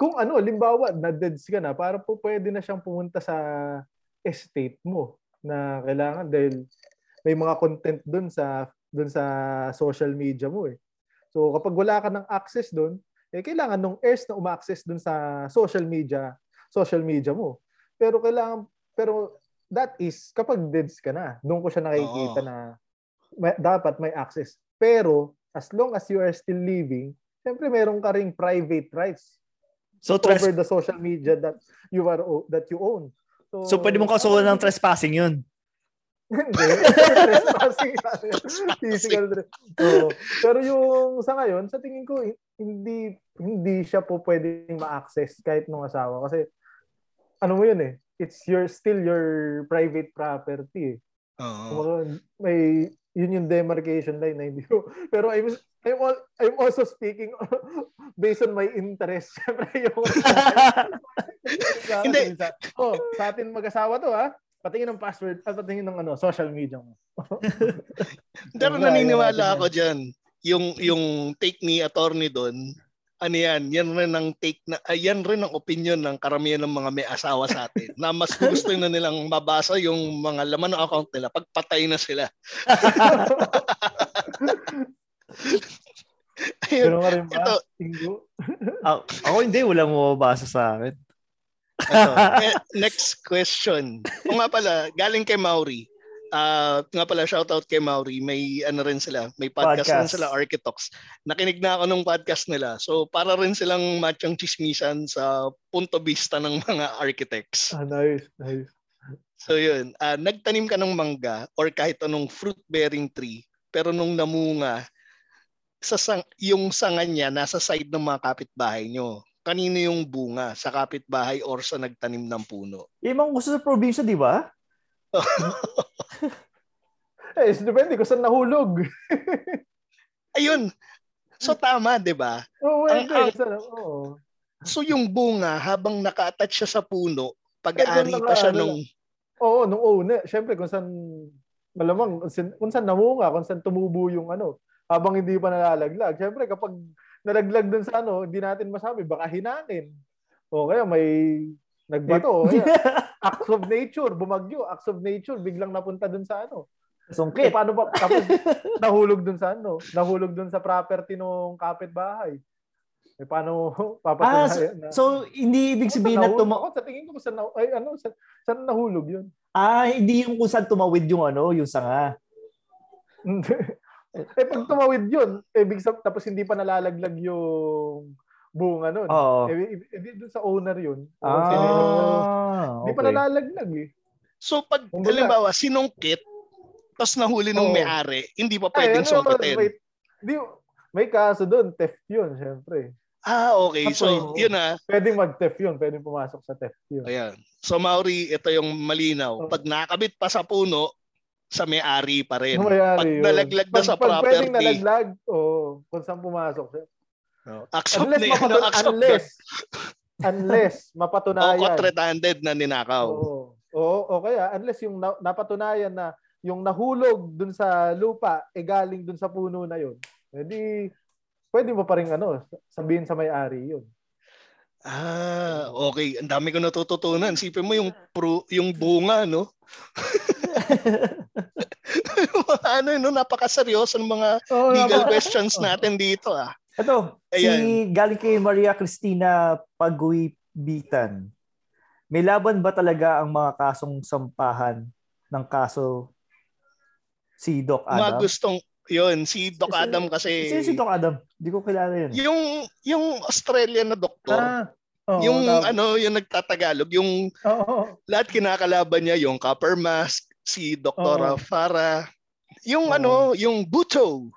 kung ano, limbawa, na-deads ka na, para po pwede na siyang pumunta sa estate mo na kailangan dahil may mga content dun sa dun sa social media mo eh. So kapag wala ka ng access dun, eh kailangan nung heirs na uma-access dun sa social media, social media mo. Pero kailangan pero that is kapag deads ka na, doon ko siya nakikita Oo. na may, dapat may access. Pero as long as you are still living, siyempre meron ka ring private rights So, over tres- the social media that you are o- that you own. so pwede mong kasuhan ng trespassing yun. Hindi. Trespassing. Physical Oo. Pero yung sa ngayon, sa tingin ko, hindi hindi siya po pwedeng ma-access kahit nung asawa. Kasi, ano mo yun eh, it's your still your private property eh. Oo. Kumbaga, may, yun yung demarcation line na hindi ko. Pero I'm, I'm, al- I'm also speaking based on my interest. Siyempre yung... Hindi. Oh, sa atin mag-asawa to ha. Patingin ng password at patingin ng ano, social media mo. Pero Wala, naniniwala wala ako dyan. Yung, yung take ni attorney doon, ano yan, yan rin ang take na, ay, yan rin ang opinion ng karamihan ng mga may asawa sa atin. na mas gusto na nilang mabasa yung mga laman ng account nila pag patay na sila. Ayun. Pero nga rin ba? Ito. Tinggo? Ako, ako hindi, walang mababasa sa akin. Ito. Eh, Next question. O nga pala, galing kay Mauri. Ah, nga pala, shoutout kay Mauri. May ano rin sila, may podcast, rin Podcast. sila, Architox. Nakinig na ako ng podcast nila. So, para rin silang matchang chismisan sa punto vista ng mga architects. Ah, nice, nice. So, yun. Ah, nagtanim ka ng mangga or kahit anong fruit-bearing tree, pero nung namunga, sa sang, yung sanga niya nasa side ng mga kapitbahay nyo. Kanino yung bunga? Sa kapitbahay or sa nagtanim ng puno? Mga gusto sa probinsya, di ba? Eh, depende kung saan nahulog. Ayun. So tama, 'di ba? Oo, Ang- hindi. ang- oo. So yung bunga habang naka-attach siya sa puno, Eh, pag-aari pa siya naka- nung Oo, nung una. Siyempre, kung saan, malamang, kung saan namunga, kung saan tumubo yung ano, habang hindi pa nalalaglag. Siyempre, kapag nalaglag dun sa ano, hindi natin masabi, baka hinanin. O kaya may nagbato. kaya, acts of nature, bumagyo, acts of nature, biglang napunta dun sa ano. Eh, Sungkit. paano ba, tapos nahulog dun sa ano, nahulog dun sa property ng kapitbahay. Eh, paano Ah, papatunayan na? so, so, hindi ibig sabihin na Saan tuma... nahulog? Ako, sa tingin ko, saan, na- ay, ano, saan, saan nahulog yun? Ah, hindi yung kung saan tumawid yung ano, yung sanga. Eh, pag tumawid yun, eh, big tapos hindi pa nalalaglag yung bunga nun. Oo. Eh, eh, eh, dun sa owner yun. Ah, Hindi pa okay. nalalaglag eh. So pag Kumbaga- halimbawa sinungkit tapos nahuli ng Oo. may-ari, hindi pa pwedeng ano, sungkitin. May, di, may kaso doon, theft yun, syempre. Ah, okay. So, Tapos, yun ah. Pwedeng mag-theft yun, pwedeng pumasok sa theft yun. Ayan. So, Mauri, ito yung malinaw. Pag nakabit pa sa puno, sa may-ari pa rin. Mayari Pag yun. nalaglag na Pag- sa pag pwedeng property, nalaglag, oo, kung saan pumasok. siya. acts of, Unless, na, mapatun- of unless, unless O mapatunayan. caught-red-handed na ninakaw. Oo. Oo, o kaya unless yung na, napatunayan na yung nahulog dun sa lupa e galing dun sa puno na yun. Edi pwede mo pa rin ano, sabihin sa may-ari yun. Ah, okay. Ang dami ko natututunan. Sipin mo yung pro, yung bunga, no? ano, no? Napakaseryoso ng mga Oo, legal napaka- questions natin dito, ah. Ito, Ayan. si galing kay Maria Cristina Paguibitan. May laban ba talaga ang mga kasong sampahan ng kaso si Doc Mga Adam? gustong, yun, si Doc Si- Adam kasi, Sino si Doc Adam? Hindi ko kilala yun. yung, yung Australian na doktor, Ah, oo, yung tama. ano, yung nagtatagalog, yung Oo. lahat kinakalaban niya, yung copper mask, si Dr. Oo. Farah, yung Oo. ano, yung Buto.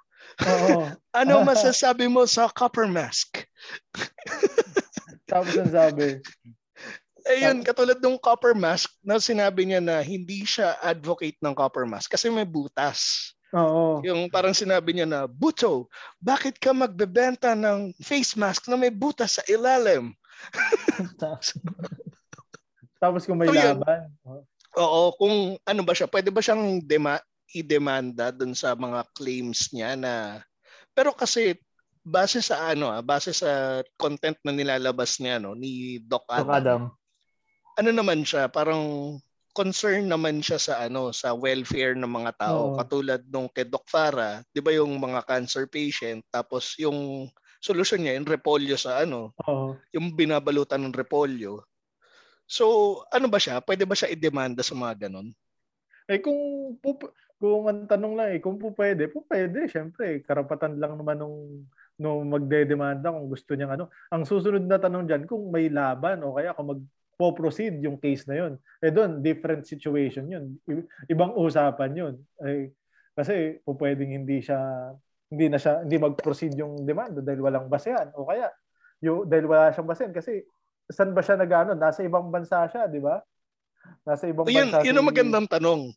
Oo. Ano masasabi mo sa copper mask? Tapos ang sabi, Ayun, katulad ng copper mask na sinabi niya na hindi siya advocate ng copper mask kasi may butas. oo. Yung parang sinabi niya na, Buto, bakit ka magbebenta ng face mask na may butas sa ilalim? Tapos kung may So, yun. Oo, kung ano ba siya, pwede ba siyang dema- i-demanda dun sa mga claims niya na pero kasi base sa ano ah, base sa content na nilalabas niya no ni Doc Doc Adam. Adam. Ano naman siya, parang concern naman siya sa ano sa welfare ng mga tao Oo. katulad nung kay Doc Farah, 'di ba yung mga cancer patient tapos yung solusyon niya yung repolyo sa ano, Oo. yung binabalutan ng repolyo. So, ano ba siya? Pwede ba siya i-demanda sa mga ganon? Eh kung kung ang tanong lang eh, kung po pwede, po pwede, syempre, karapatan lang naman nung nung magdedemanda kung gusto niyang ano. Ang susunod na tanong diyan kung may laban o kaya kung magpo-proceed yung case na yun. Eh doon, different situation yun. Ibang usapan yun. Eh, kasi po pwedeng hindi siya hindi na siya hindi mag-proceed yung demanda dahil walang basehan o kaya yung dahil wala siyang basehan kasi saan ba siya nagano nasa ibang bansa siya di ba nasa ibang yun, bansa yun ang magandang tanong.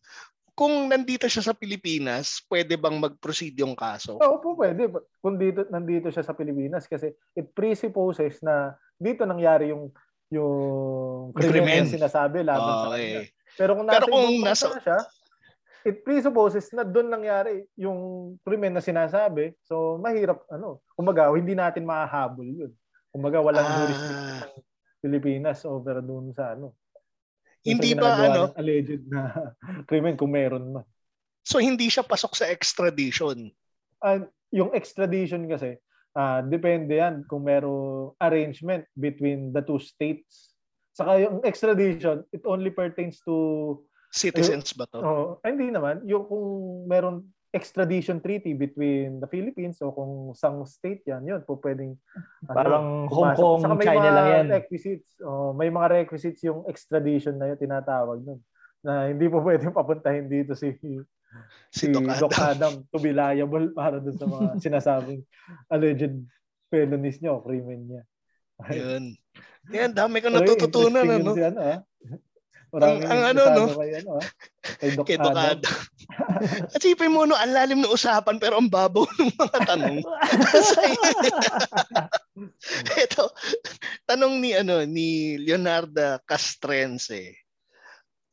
Kung nandito siya sa Pilipinas, pwede bang mag-proceed yung kaso? Oo po, pwede. Kung dito, nandito siya sa Pilipinas kasi it presupposes na dito nangyari yung yung krimen Krimen. na sinasabi laban sa Okay. kanya. Pero kung nasa Pero kung nasa- siya, it presupposes na doon nangyari yung krimen na sinasabi. So, mahirap, ano, kumbaga, hindi natin mahahabol yun. Kumbaga, walang Ah. jurisdiction Pilipinas over doon sa, ano, dun sa Hindi ba, ano? alleged na krimen kung meron man. So hindi siya pasok sa extradition. Ah, yung extradition kasi, ah depende yan kung merong arrangement between the two states. Saka yung extradition, it only pertains to... Citizens ba to? Oh, hindi naman. Yung kung meron extradition treaty between the Philippines o kung sang state yan, yun po pwedeng ano, Parang Hong pumasok. Kong, Saka may China mga lang yan. requisites. Oh, may mga requisites yung extradition na yun, tinatawag nun. Na hindi po pwedeng papuntahin dito si Si Doc Adam. Adam to be liable para dun sa mga sinasabing alleged felonies niya o crimen niya. Yun. Yan, dami ko natututunan. Ano? Si ano, ah. Maraming Ang- ang ano, no? Kay, ano, ah. kay Doc Kay Doc Adam. At sipin mo, no, ang lalim ng usapan pero ang babaw ng mga tanong. Ito, tanong ni ano ni Leonardo Castrense.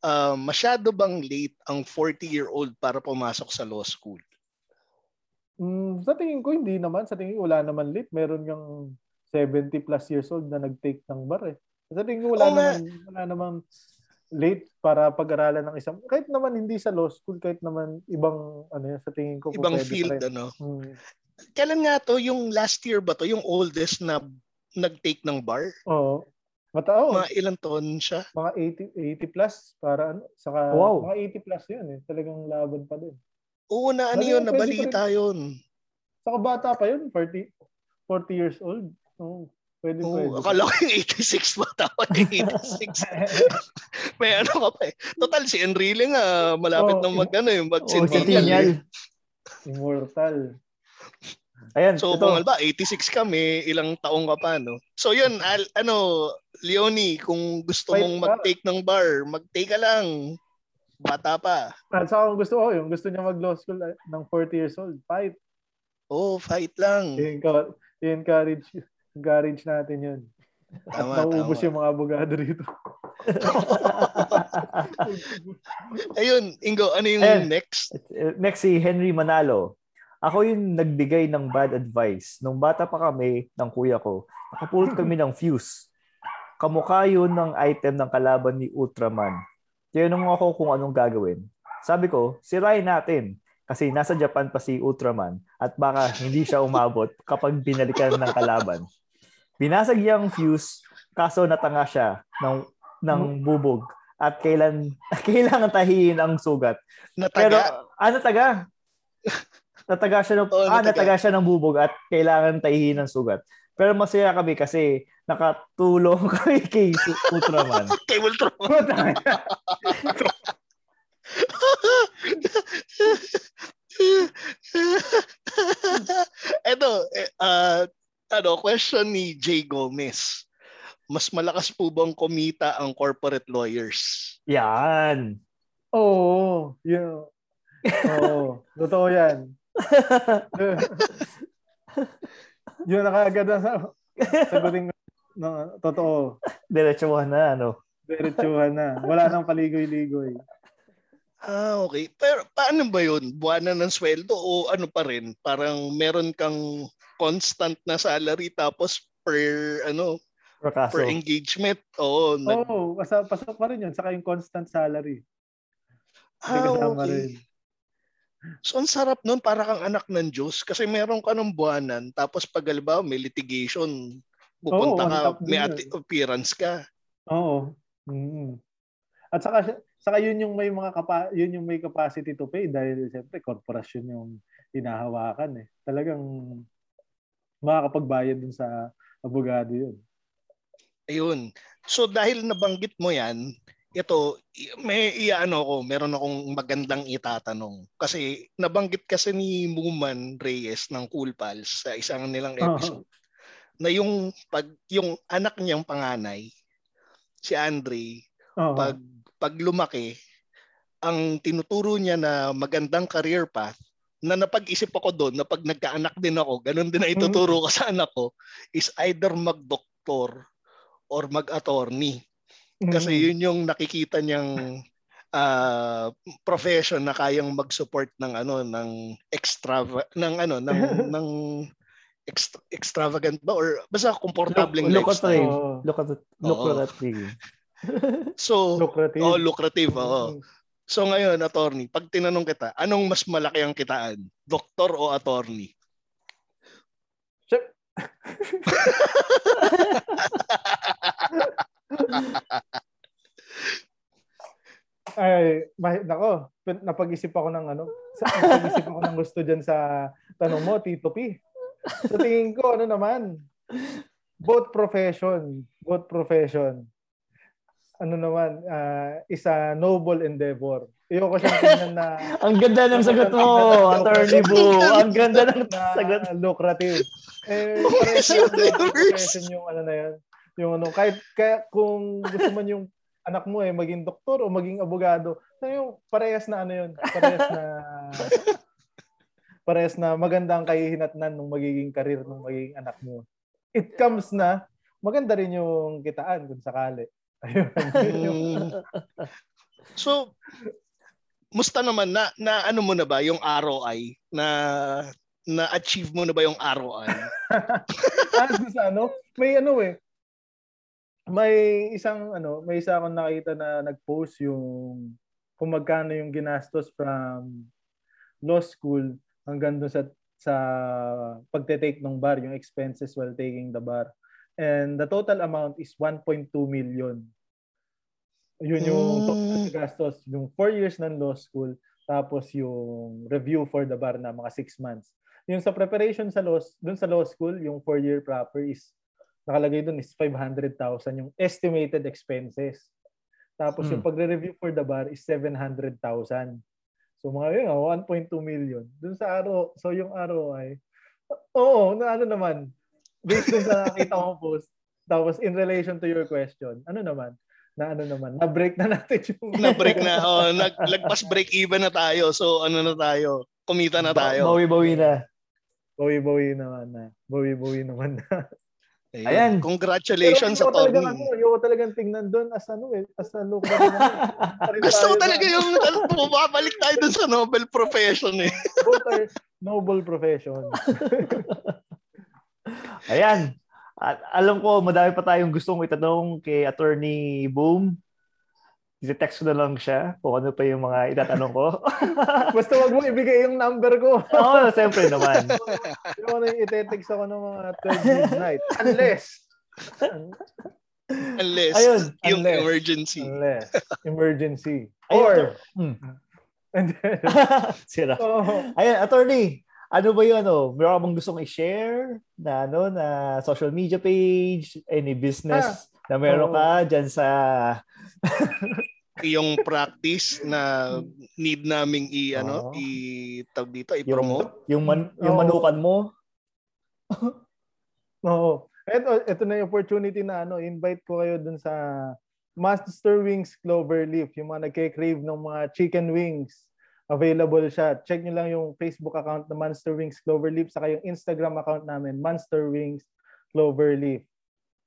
Uh, masyado bang late ang 40-year-old para pumasok sa law school? Mm, sa tingin ko, hindi naman. Sa tingin ko, wala naman late. Meron yung 70 plus years old na nag-take ng bar eh. Sa tingin ko, wala, nga. naman, wala naman late para pag-aralan ng isang kahit naman hindi sa law school kahit naman ibang ano yan, sa tingin ko Ibang field, rin. ano? Hmm. Kailan nga to? Yung last year ba to? Yung oldest na nag-take ng bar? Oo. Matao. Mga ilang taon siya? Mga 80 80 plus para ano, saka Wow. mga 80 plus 'yun eh. Talagang laban pa din. Oo na, ano Ano yun? Nabalita yun. Saka bata pa 'yun, 40 40 years old. Oo. Pwede Oo, pwede. akala ko yung 86 ba tawag yung 86. May ano ka pa eh. Total, si Enrile nga, malapit Oo. na mag, ano, yung mag Oh, centennial eh. Immortal. Ayan, So, ito. kung ba, 86 ka, may ilang taong ka pa, no? So, yun, al, ano, Leonie, kung gusto Fight mong mag-take ng bar, mag-take ka lang. Bata pa. At saka kung gusto ko, yung gusto niya mag law school eh, ng 40 years old, fight. Oh, fight lang. I-encourage, i-encourage, encourage natin 'yun. At Tama, nauubos tama. yung mga abogado rito. Ayun, Ingo, ano yung Ayan. next? Uh, Next si Henry Manalo. Ako yung nagbigay ng bad advice. Nung bata pa kami ng kuya ko, nakapulot kami ng fuse. Kamukha yun ng item ng kalaban ni Ultraman. Tinanong ako kung anong gagawin. Sabi ko, sirain natin. Kasi nasa Japan pa si Ultraman at baka hindi siya umabot kapag binalikan ng kalaban. Binasag ang fuse, kaso natanga siya ng, ng bubog at kailan kailangan tahiin ang sugat. Nataga? Pero ano taga? Nataga siya ng Oo, ah, nataga. nataga siya ng bubog at kailangan tahiin ng sugat. Pero masaya kami kasi nakatulong kami kay Ultraman. Kay Ultraman. Ito, eh, ah, ano, question ni Jay Gomez. Mas malakas po bang kumita ang corporate lawyers? Yan. Oo. Yun. Oo. Totoo yan. yun nakagad na sa sagutin ko ng totoo. Diretsuhan na ano. Diretsuhan na. Wala nang paligoy-ligoy. Ah, okay. Pero paano ba yun? Buwanan ng sweldo o ano pa rin? Parang meron kang constant na salary tapos per ano Prakaso. per engagement. Oo. nag- Oo, oh, pasok pa rin yun. Saka yung constant salary. Ah, okay. rin. So, ang sarap nun, para kang anak ng Diyos. Kasi meron ka ng buwanan, tapos pag halimbawa may litigation, pupunta Oo, ka, may appearance ka. Oo. Mm. At saka saka yun yung may mga kapa, yun yung may capacity to pay dahil siyempre korporasyon yung hinahawakan eh. Talagang makakapagbayad dun sa abogado yun. Ayun. So, dahil nabanggit mo yan, ito, may iano ko, meron akong magandang itatanong. Kasi nabanggit kasi ni Muman Reyes ng Cool Pals sa isang nilang episode na yung pag yung anak niyang panganay si Andre Oo. pag pag lumaki ang tinuturo niya na magandang career path na napag-isip ako doon na pag nagkaanak din ako, ganun din na ituturo ko sa anak ko, is either mag-doktor or mag-attorney. Kasi yun yung nakikita niyang ah, profession na kayang mag-support ng ano ng extra ng ano ng ng extra, extravagant ba or basta komportableng Look at lifestyle. it. Look So, lucrative. oh, lucrative, oo. So ngayon, attorney, pag tinanong kita, anong mas malaki ang kitaan? Doktor o attorney? Ay, ma- nako, napag-isip ako ng ano, napag-isip ako ng gusto dyan sa tanong mo, Tito P. Sa tingin ko, ano naman, both profession, both profession, ano naman, ah, is a noble endeavor. Ayoko siyang tingnan na Ang ganda ng sagot mo, Attorney Boo. Ang ganda ng sagot. na lucrative. Eh, yung profession yung ano na yan. Yung ano, kahit, kaya kung gusto man yung anak mo eh maging doktor o maging abogado, so yung parehas na ano yun, parehas na parehas na maganda ang kahihinatnan ng magiging karir ng magiging anak mo. It comes na maganda rin yung kitaan kung sakali. So, musta naman na, na ano mo na ba yung ROI na na achieve mo na ba yung ROI? doon sa ano, may ano eh, may isang ano, may isa akong nakita na nag-post yung kung magkano yung ginastos from law school hanggang doon sa sa pagte-take ng bar, yung expenses while taking the bar. And the total amount is 1.2 million. Yun yung total gastos, yung 4 years ng law school, tapos yung review for the bar na mga 6 months. Yung sa preparation sa law, dun sa law school, yung 4 year proper is nakalagay doon is 500,000 yung estimated expenses. Tapos yung Hmm. pagre-review for the bar is 700,000. So mga yun, ah, 1.2 million. Doon sa RO, so yung ROI, oo, na ano naman, based dun sa nakita kong post, tapos in relation to your question, ano naman, na ano naman, na-break na natin yung... Na-break na, oh, nag, lagpas break even na tayo. So ano na tayo? Kumita na tayo. Bawi-bawi na. Bawi-bawi naman na. Bawi-bawi naman na. Ayun. Ayan. Congratulations sa ayoko talagang, ano, ayoko talagang tingnan doon as ano eh, as a look. Gusto ko talaga yung bumabalik tayo dun sa Nobel profession eh. Both are noble profession. Ayan. At alam ko, madami pa tayong gustong itanong kay Attorney Boom. I-text ko na lang siya kung ano pa yung mga itatanong ko. Basta wag mo ibigay yung number ko. Oo, siyempre naman. Yung ano yung ite-text ako ng mga 12 midnight. Unless. Unless Ayun, yung unless. emergency. Unless. Emergency. Ayun, Or. Hmm. And then, Sira. oh, Ayan, attorney, ano ba yun, ano? Meron ka bang gustong i-share na, ano, na social media page, any business na meron oo. ka dyan sa... yung practice na need naming i ano Oo. i tawag dito yung, i-promote. yung, man, yung Oo. manukan mo? Oo. Ito, ito na yung opportunity na ano, invite ko kayo dun sa Master Wings Cloverleaf, yung mga nagke-crave ng mga chicken wings. Available siya. Check nyo lang yung Facebook account na Monster Wings Cloverleaf saka yung Instagram account namin, Monster Wings Cloverleaf.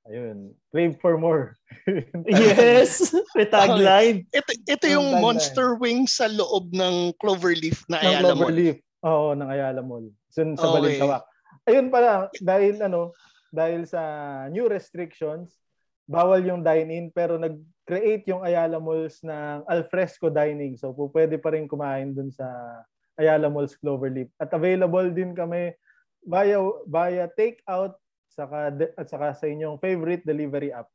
Ayun. Crave for more. Yes! May tagline. Ito ito Yung tagline. monster wings sa loob ng Cloverleaf na ng Ayala Mall. Cloverleaf. Oo, ng Ayala Mall. Sun, sa Okay. Balintawak. Ayun pala, dahil ano, dahil sa new restrictions, bawal yung dine-in pero nag-create yung Ayala Malls ng alfresco dining. So po pwede pa rin kumain dun sa Ayala Malls Cloverleaf. At available din kami via via take-out saka at saka sa inyong favorite delivery app.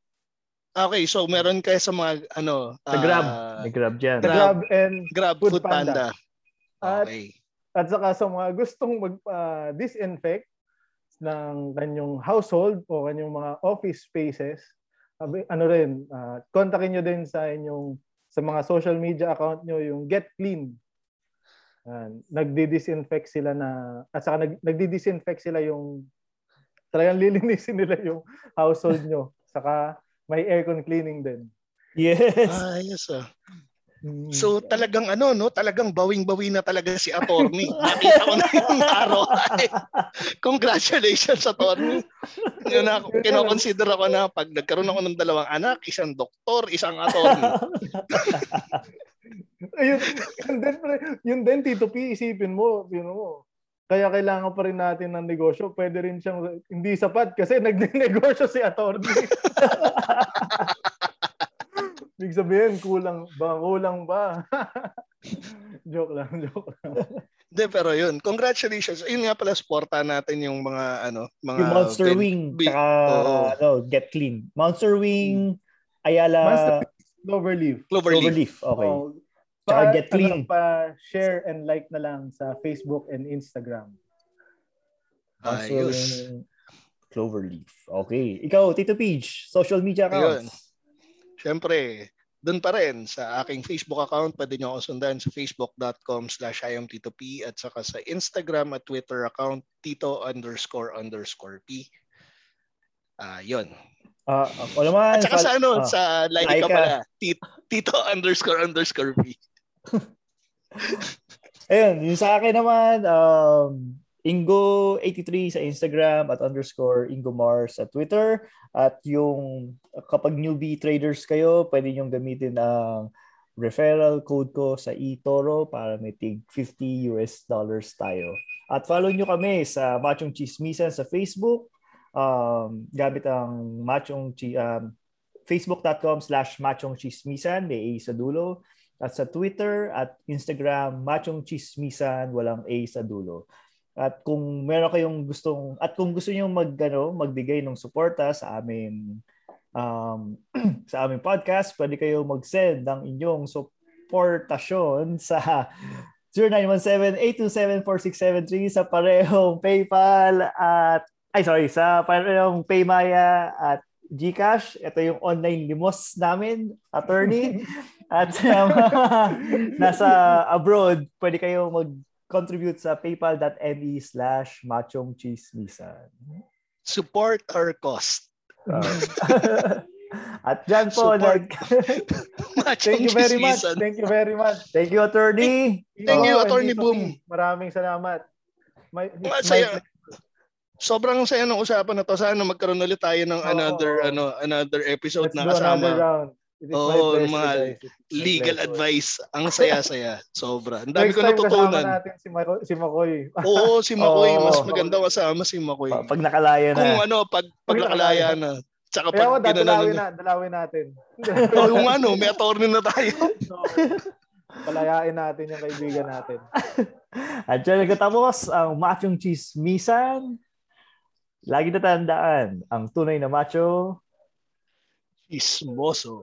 Okay, so meron kayo sa mga ano Sa Grab. ah, May Grab dyan. Grab. Grab and Grab Food Food Panda. At, Okay. at saka sa mga gustong mag-disinfect ng kanyang household o kanyang mga office spaces, ano rin, uh, kontakin nyo din sa inyong sa mga social media account nyo yung Get Clean. Yan. nagdi-disinfect sila na at saka nag, nagdi-disinfect sila yung talagang lilinisin nila yung household nyo. Saka may aircon cleaning din. Yes. Ah, yes ah. So talagang ano no, talagang bawing-bawi na talaga si attorney. Nakita ko na yung araw. Congratulations attorney. Yun na kinoconsider ako na pag nagkaroon ako ng dalawang anak, isang doktor, isang attorney. Ayun, yun din, yun din, Tito P, isipin mo, you know, kaya kailangan pa rin natin ng negosyo. Pwede rin siyang hindi sapat kasi nagnenegosyo si attorney. Ibig sabihin, kulang ba? Kulang ba? joke lang, joke lang. Hindi, pero yun. Congratulations. Yun nga pala, supporta natin yung mga, ano, mga... yung Monster ven- Wing, bi- tsaka Oo. ano, Get Clean. Monster Wing, Ayala, Monster Cloverleaf. Cloverleaf. Cloverleaf. Okay. Oh, Tsaka pa- Get Clean. Ano, pa share and like na lang sa Facebook and Instagram. Monster Ayos. Wing, Cloverleaf. Okay. Ikaw, Tito Peach, social media Ayun. accounts. Siyempre, doon pa rin sa aking Facebook account, pwede nyo ako sundan sa facebook.com slash imtitop at saka sa Instagram at Twitter account, tito underscore underscore p. Ah, yun. Ah, ako naman. At saka sa ano, ah, sa like ka pala, tito, tito underscore underscore p. Ayun, yung sa akin naman, um, Ingo83 sa Instagram at underscore Ingo Mars sa Twitter. At yung kapag newbie traders kayo, pwede nyo gamitin ang referral code ko sa eToro para may tig 50 US dollars tayo. At follow nyo kami sa Machong Chismisan sa Facebook. Um, gamit ang Machong um, facebook.com slash Machong Chismisan, may A sa dulo. At sa Twitter at Instagram, Machong Chismisan, walang A sa dulo. At kung meron kayong gustong at kung gusto niyo mag ano, magbigay ng suporta sa amin um, sa aming podcast, pwede kayo mag-send ng inyong suportasyon sa 0917-827-4673 sa parehong PayPal at ay sorry, sa parehong Paymaya at Gcash. Ito yung online limos namin, attorney. at sa mga nasa abroad, pwede kayo mag-contribute sa paypal.me slash machong chismisan. Support our cost. At dyan po, Support. nag... Thank you very much. Thank you very much. Thank you, attorney. Thank you, Oo, Attorney Boom. Maraming salamat. My, my Masaya. Sobrang saya ng usapan na to. Sana magkaroon ulit tayo ng Oo, another oo. ano another episode Let's na do another kasama round. It is my Oo. It's my legal advice. Ang saya-saya. Sobra. Ang dami Next ko time kasama natutunan. natin si, Makoy, si Makoy. Oo, si Makoy. Mas Oo. maganda kasama si Makoy. Pa- Pag nakalaya na. Kung ano, pag, pag nakalaya na. Tsaka Kaya ako, pag dadalawin na. na, dalawin natin. Oo, yung ano, may attorney na tayo. Palayain natin yung kaibigan natin. At dyan nagtatapos ang machong chismisan. Lagi natandaan, ang tunay na macho. Chismoso.